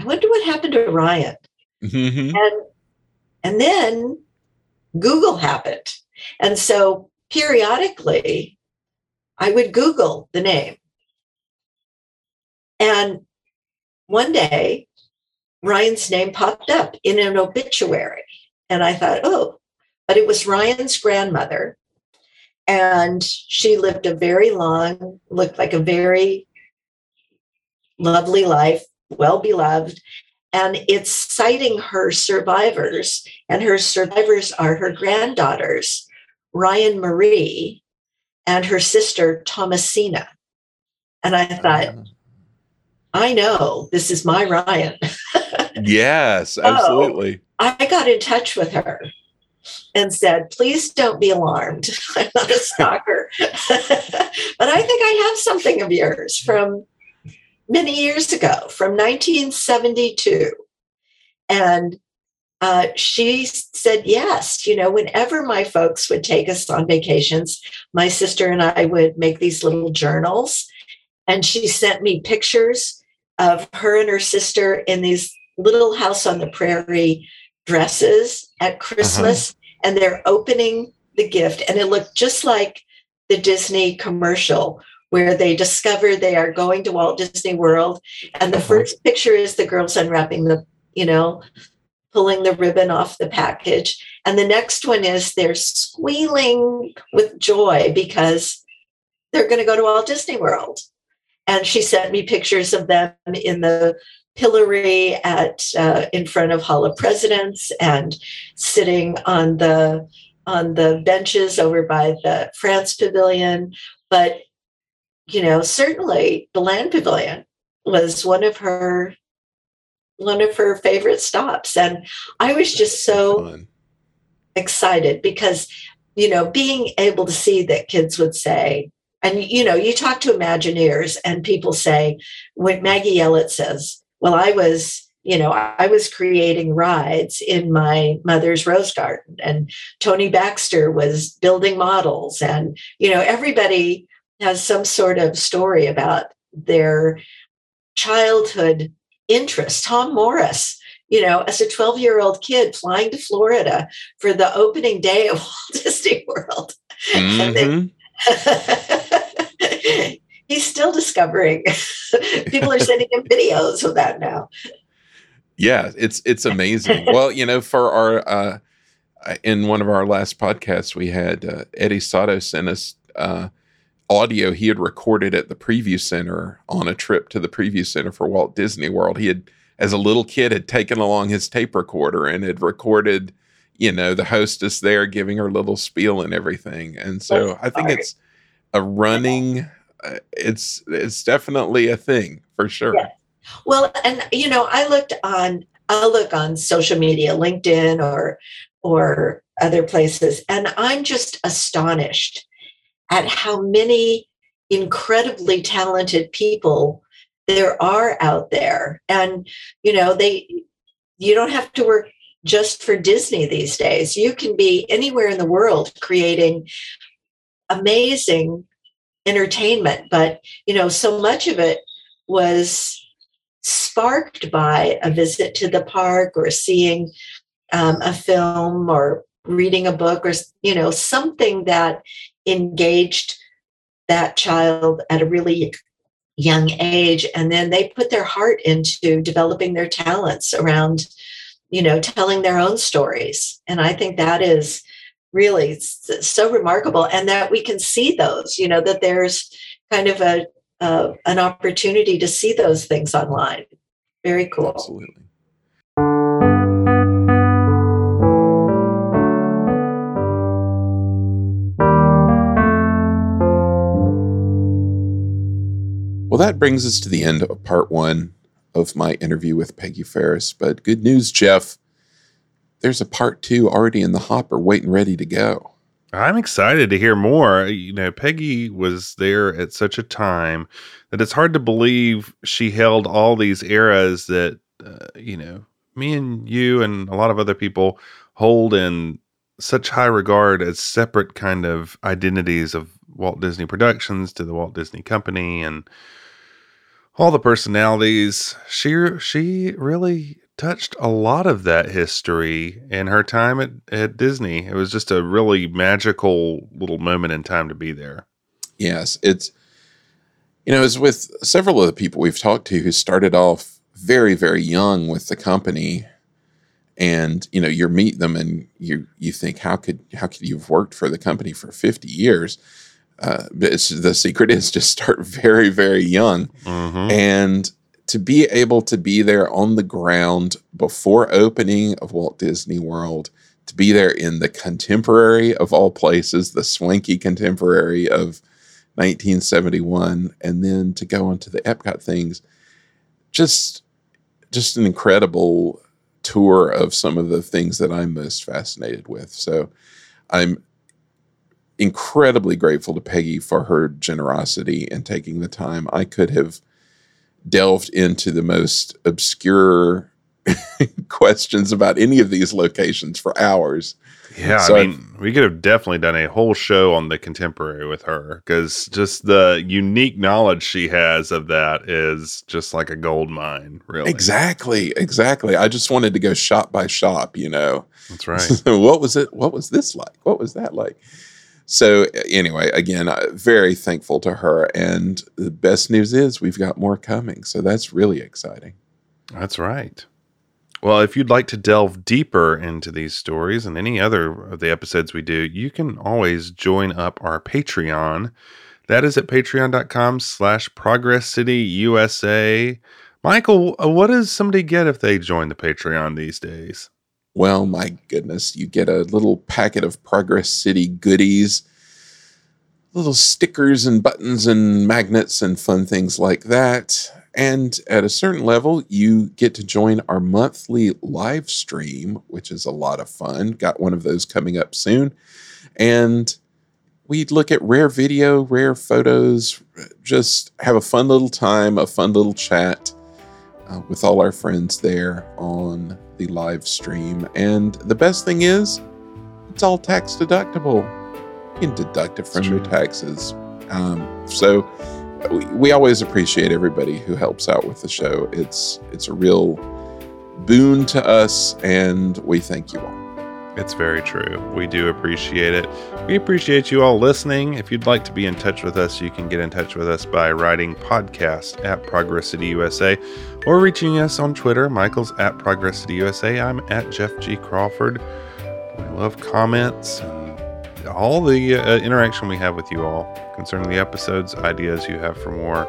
I wonder what happened to Ryan. Mm-hmm. And and then Google happened. And so periodically I would Google the name. And one day, Ryan's name popped up in an obituary. And I thought, oh, but it was Ryan's grandmother. And she lived a very long, looked like a very lovely life, well beloved. And it's citing her survivors, and her survivors are her granddaughters, Ryan Marie and her sister Thomasina. And I thought, uh, I know this is my Ryan. (laughs) yes, absolutely. So I got in touch with her and said, please don't be alarmed. (laughs) I'm not a stalker. (laughs) but I think I have something of yours from many years ago, from 1972. And uh, she said yes. You know, whenever my folks would take us on vacations, my sister and I would make these little journals. And she sent me pictures of her and her sister in these little house on the prairie dresses at uh-huh. Christmas. Uh-huh. And they're opening the gift. And it looked just like the Disney commercial where they discover they are going to Walt Disney World. And the uh-huh. first picture is the girls unwrapping the, you know, pulling the ribbon off the package. And the next one is they're squealing with joy because they're going to go to Walt Disney World. And she sent me pictures of them in the pillory at uh, in front of Hall of Presidents and sitting on the on the benches over by the France Pavilion, but you know, certainly the Land Pavilion was one of her one of her favorite stops, and I was just so Fun. excited because you know, being able to see that kids would say, and you know, you talk to Imagineers, and people say when Maggie Elliott says, "Well, I was." you know, I was creating rides in my mother's rose garden, and Tony Baxter was building models, and you know, everybody has some sort of story about their childhood interest. Tom Morris, you know, as a 12 year old kid flying to Florida for the opening day of (laughs) Walt Disney World. Mm-hmm. (laughs) he's still discovering. (laughs) People are sending him videos of that now yeah, it's it's amazing. well, you know, for our uh, in one of our last podcasts, we had uh, Eddie Sato send us uh, audio he had recorded at the Preview Center on a trip to the Preview Center for Walt Disney World. He had, as a little kid, had taken along his tape recorder and had recorded, you know, the hostess there giving her little spiel and everything. And so I think it's a running. Uh, it's it's definitely a thing for sure. Yeah. Well, and you know, I looked on I'll look on social media, LinkedIn or or other places, and I'm just astonished at how many incredibly talented people there are out there. And you know, they you don't have to work just for Disney these days. You can be anywhere in the world creating amazing entertainment, but you know, so much of it was sparked by a visit to the park or seeing um, a film or reading a book or you know something that engaged that child at a really young age and then they put their heart into developing their talents around you know telling their own stories and i think that is really so remarkable and that we can see those you know that there's kind of a uh, an opportunity to see those things online. Very cool. Absolutely. Well, that brings us to the end of part one of my interview with Peggie Fariss. But good news, Jeff. There's a part two already in the hopper waiting ready to go. I'm excited to hear more. You know, Peggie was there at such a time that it's hard to believe she held all these eras that, uh, you know, me and you and a lot of other people hold in such high regard as separate kind of identities of Walt Disney Productions to the Walt Disney Company and all the personalities. She she really touched a lot of that history in her time at, at Disney. It was just a really magical little moment in time to be there. Yes, it's you know, as with several of the people we've talked to who started off very, very young with the company, and you know, you meet them and you you think, how could how could you have worked for the company for fifty years? Uh, the secret is just start very, very young, mm-hmm. and to be able to be there on the ground before opening of Walt Disney World, to be there in the contemporary of all places, the swanky contemporary of 1971, and then to go into the Epcot things, just just an incredible tour of some of the things that I'm most fascinated with. So I'm incredibly grateful to Peggie for her generosity and taking the time. I could have delved into the most obscure (laughs) questions about any of these locations for hours. Yeah, so I mean, I've, we could have definitely done a whole show on the contemporary with her because just the unique knowledge she has of that is just like a gold mine, really. Exactly, exactly. I just wanted to go shop by shop, you know. That's right. (laughs) what was it? What was this like? What was that like? So anyway, again, uh, very thankful to her, and the best news is we've got more coming. So that's really exciting. That's right. Well, if you'd like to delve deeper into these stories and any other of the episodes we do, you can always join up our Patreon. That is at patreon.com slash progress city USA. Michael, what does somebody get if they join the Patreon these days? Well, my goodness, you get a little packet of Progress City goodies, little stickers and buttons and magnets and fun things like that. And at a certain level, you get to join our monthly live stream, which is a lot of fun. Got one of those coming up soon. And we'd look at rare video, rare photos, just have a fun little time, a fun little chat uh, with all our friends there on the live stream. And the best thing is, it's all tax deductible. You can deduct it from your taxes. Um, so we, we always appreciate everybody who helps out with the show. It's it's a real boon to us, and we thank you all. It's very true. We do appreciate it. We appreciate you all listening. If you'd like to be in touch with us, you can get in touch with us by writing podcast at Progress City USA or reaching us on Twitter. Michael's at Progress City USA. I'm at Jeff G. Crawford. We love comments and all the uh, interaction we have with you all concerning the episodes, ideas you have for more.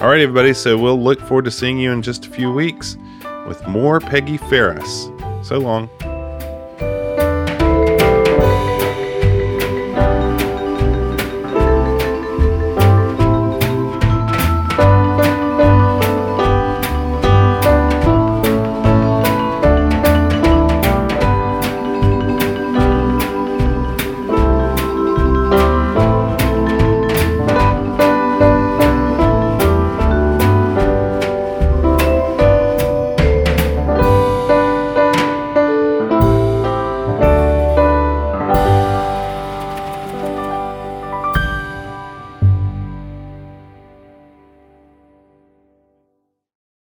All right, everybody. So we'll look forward to seeing you in just a few weeks with more Peggie Fariss. So long.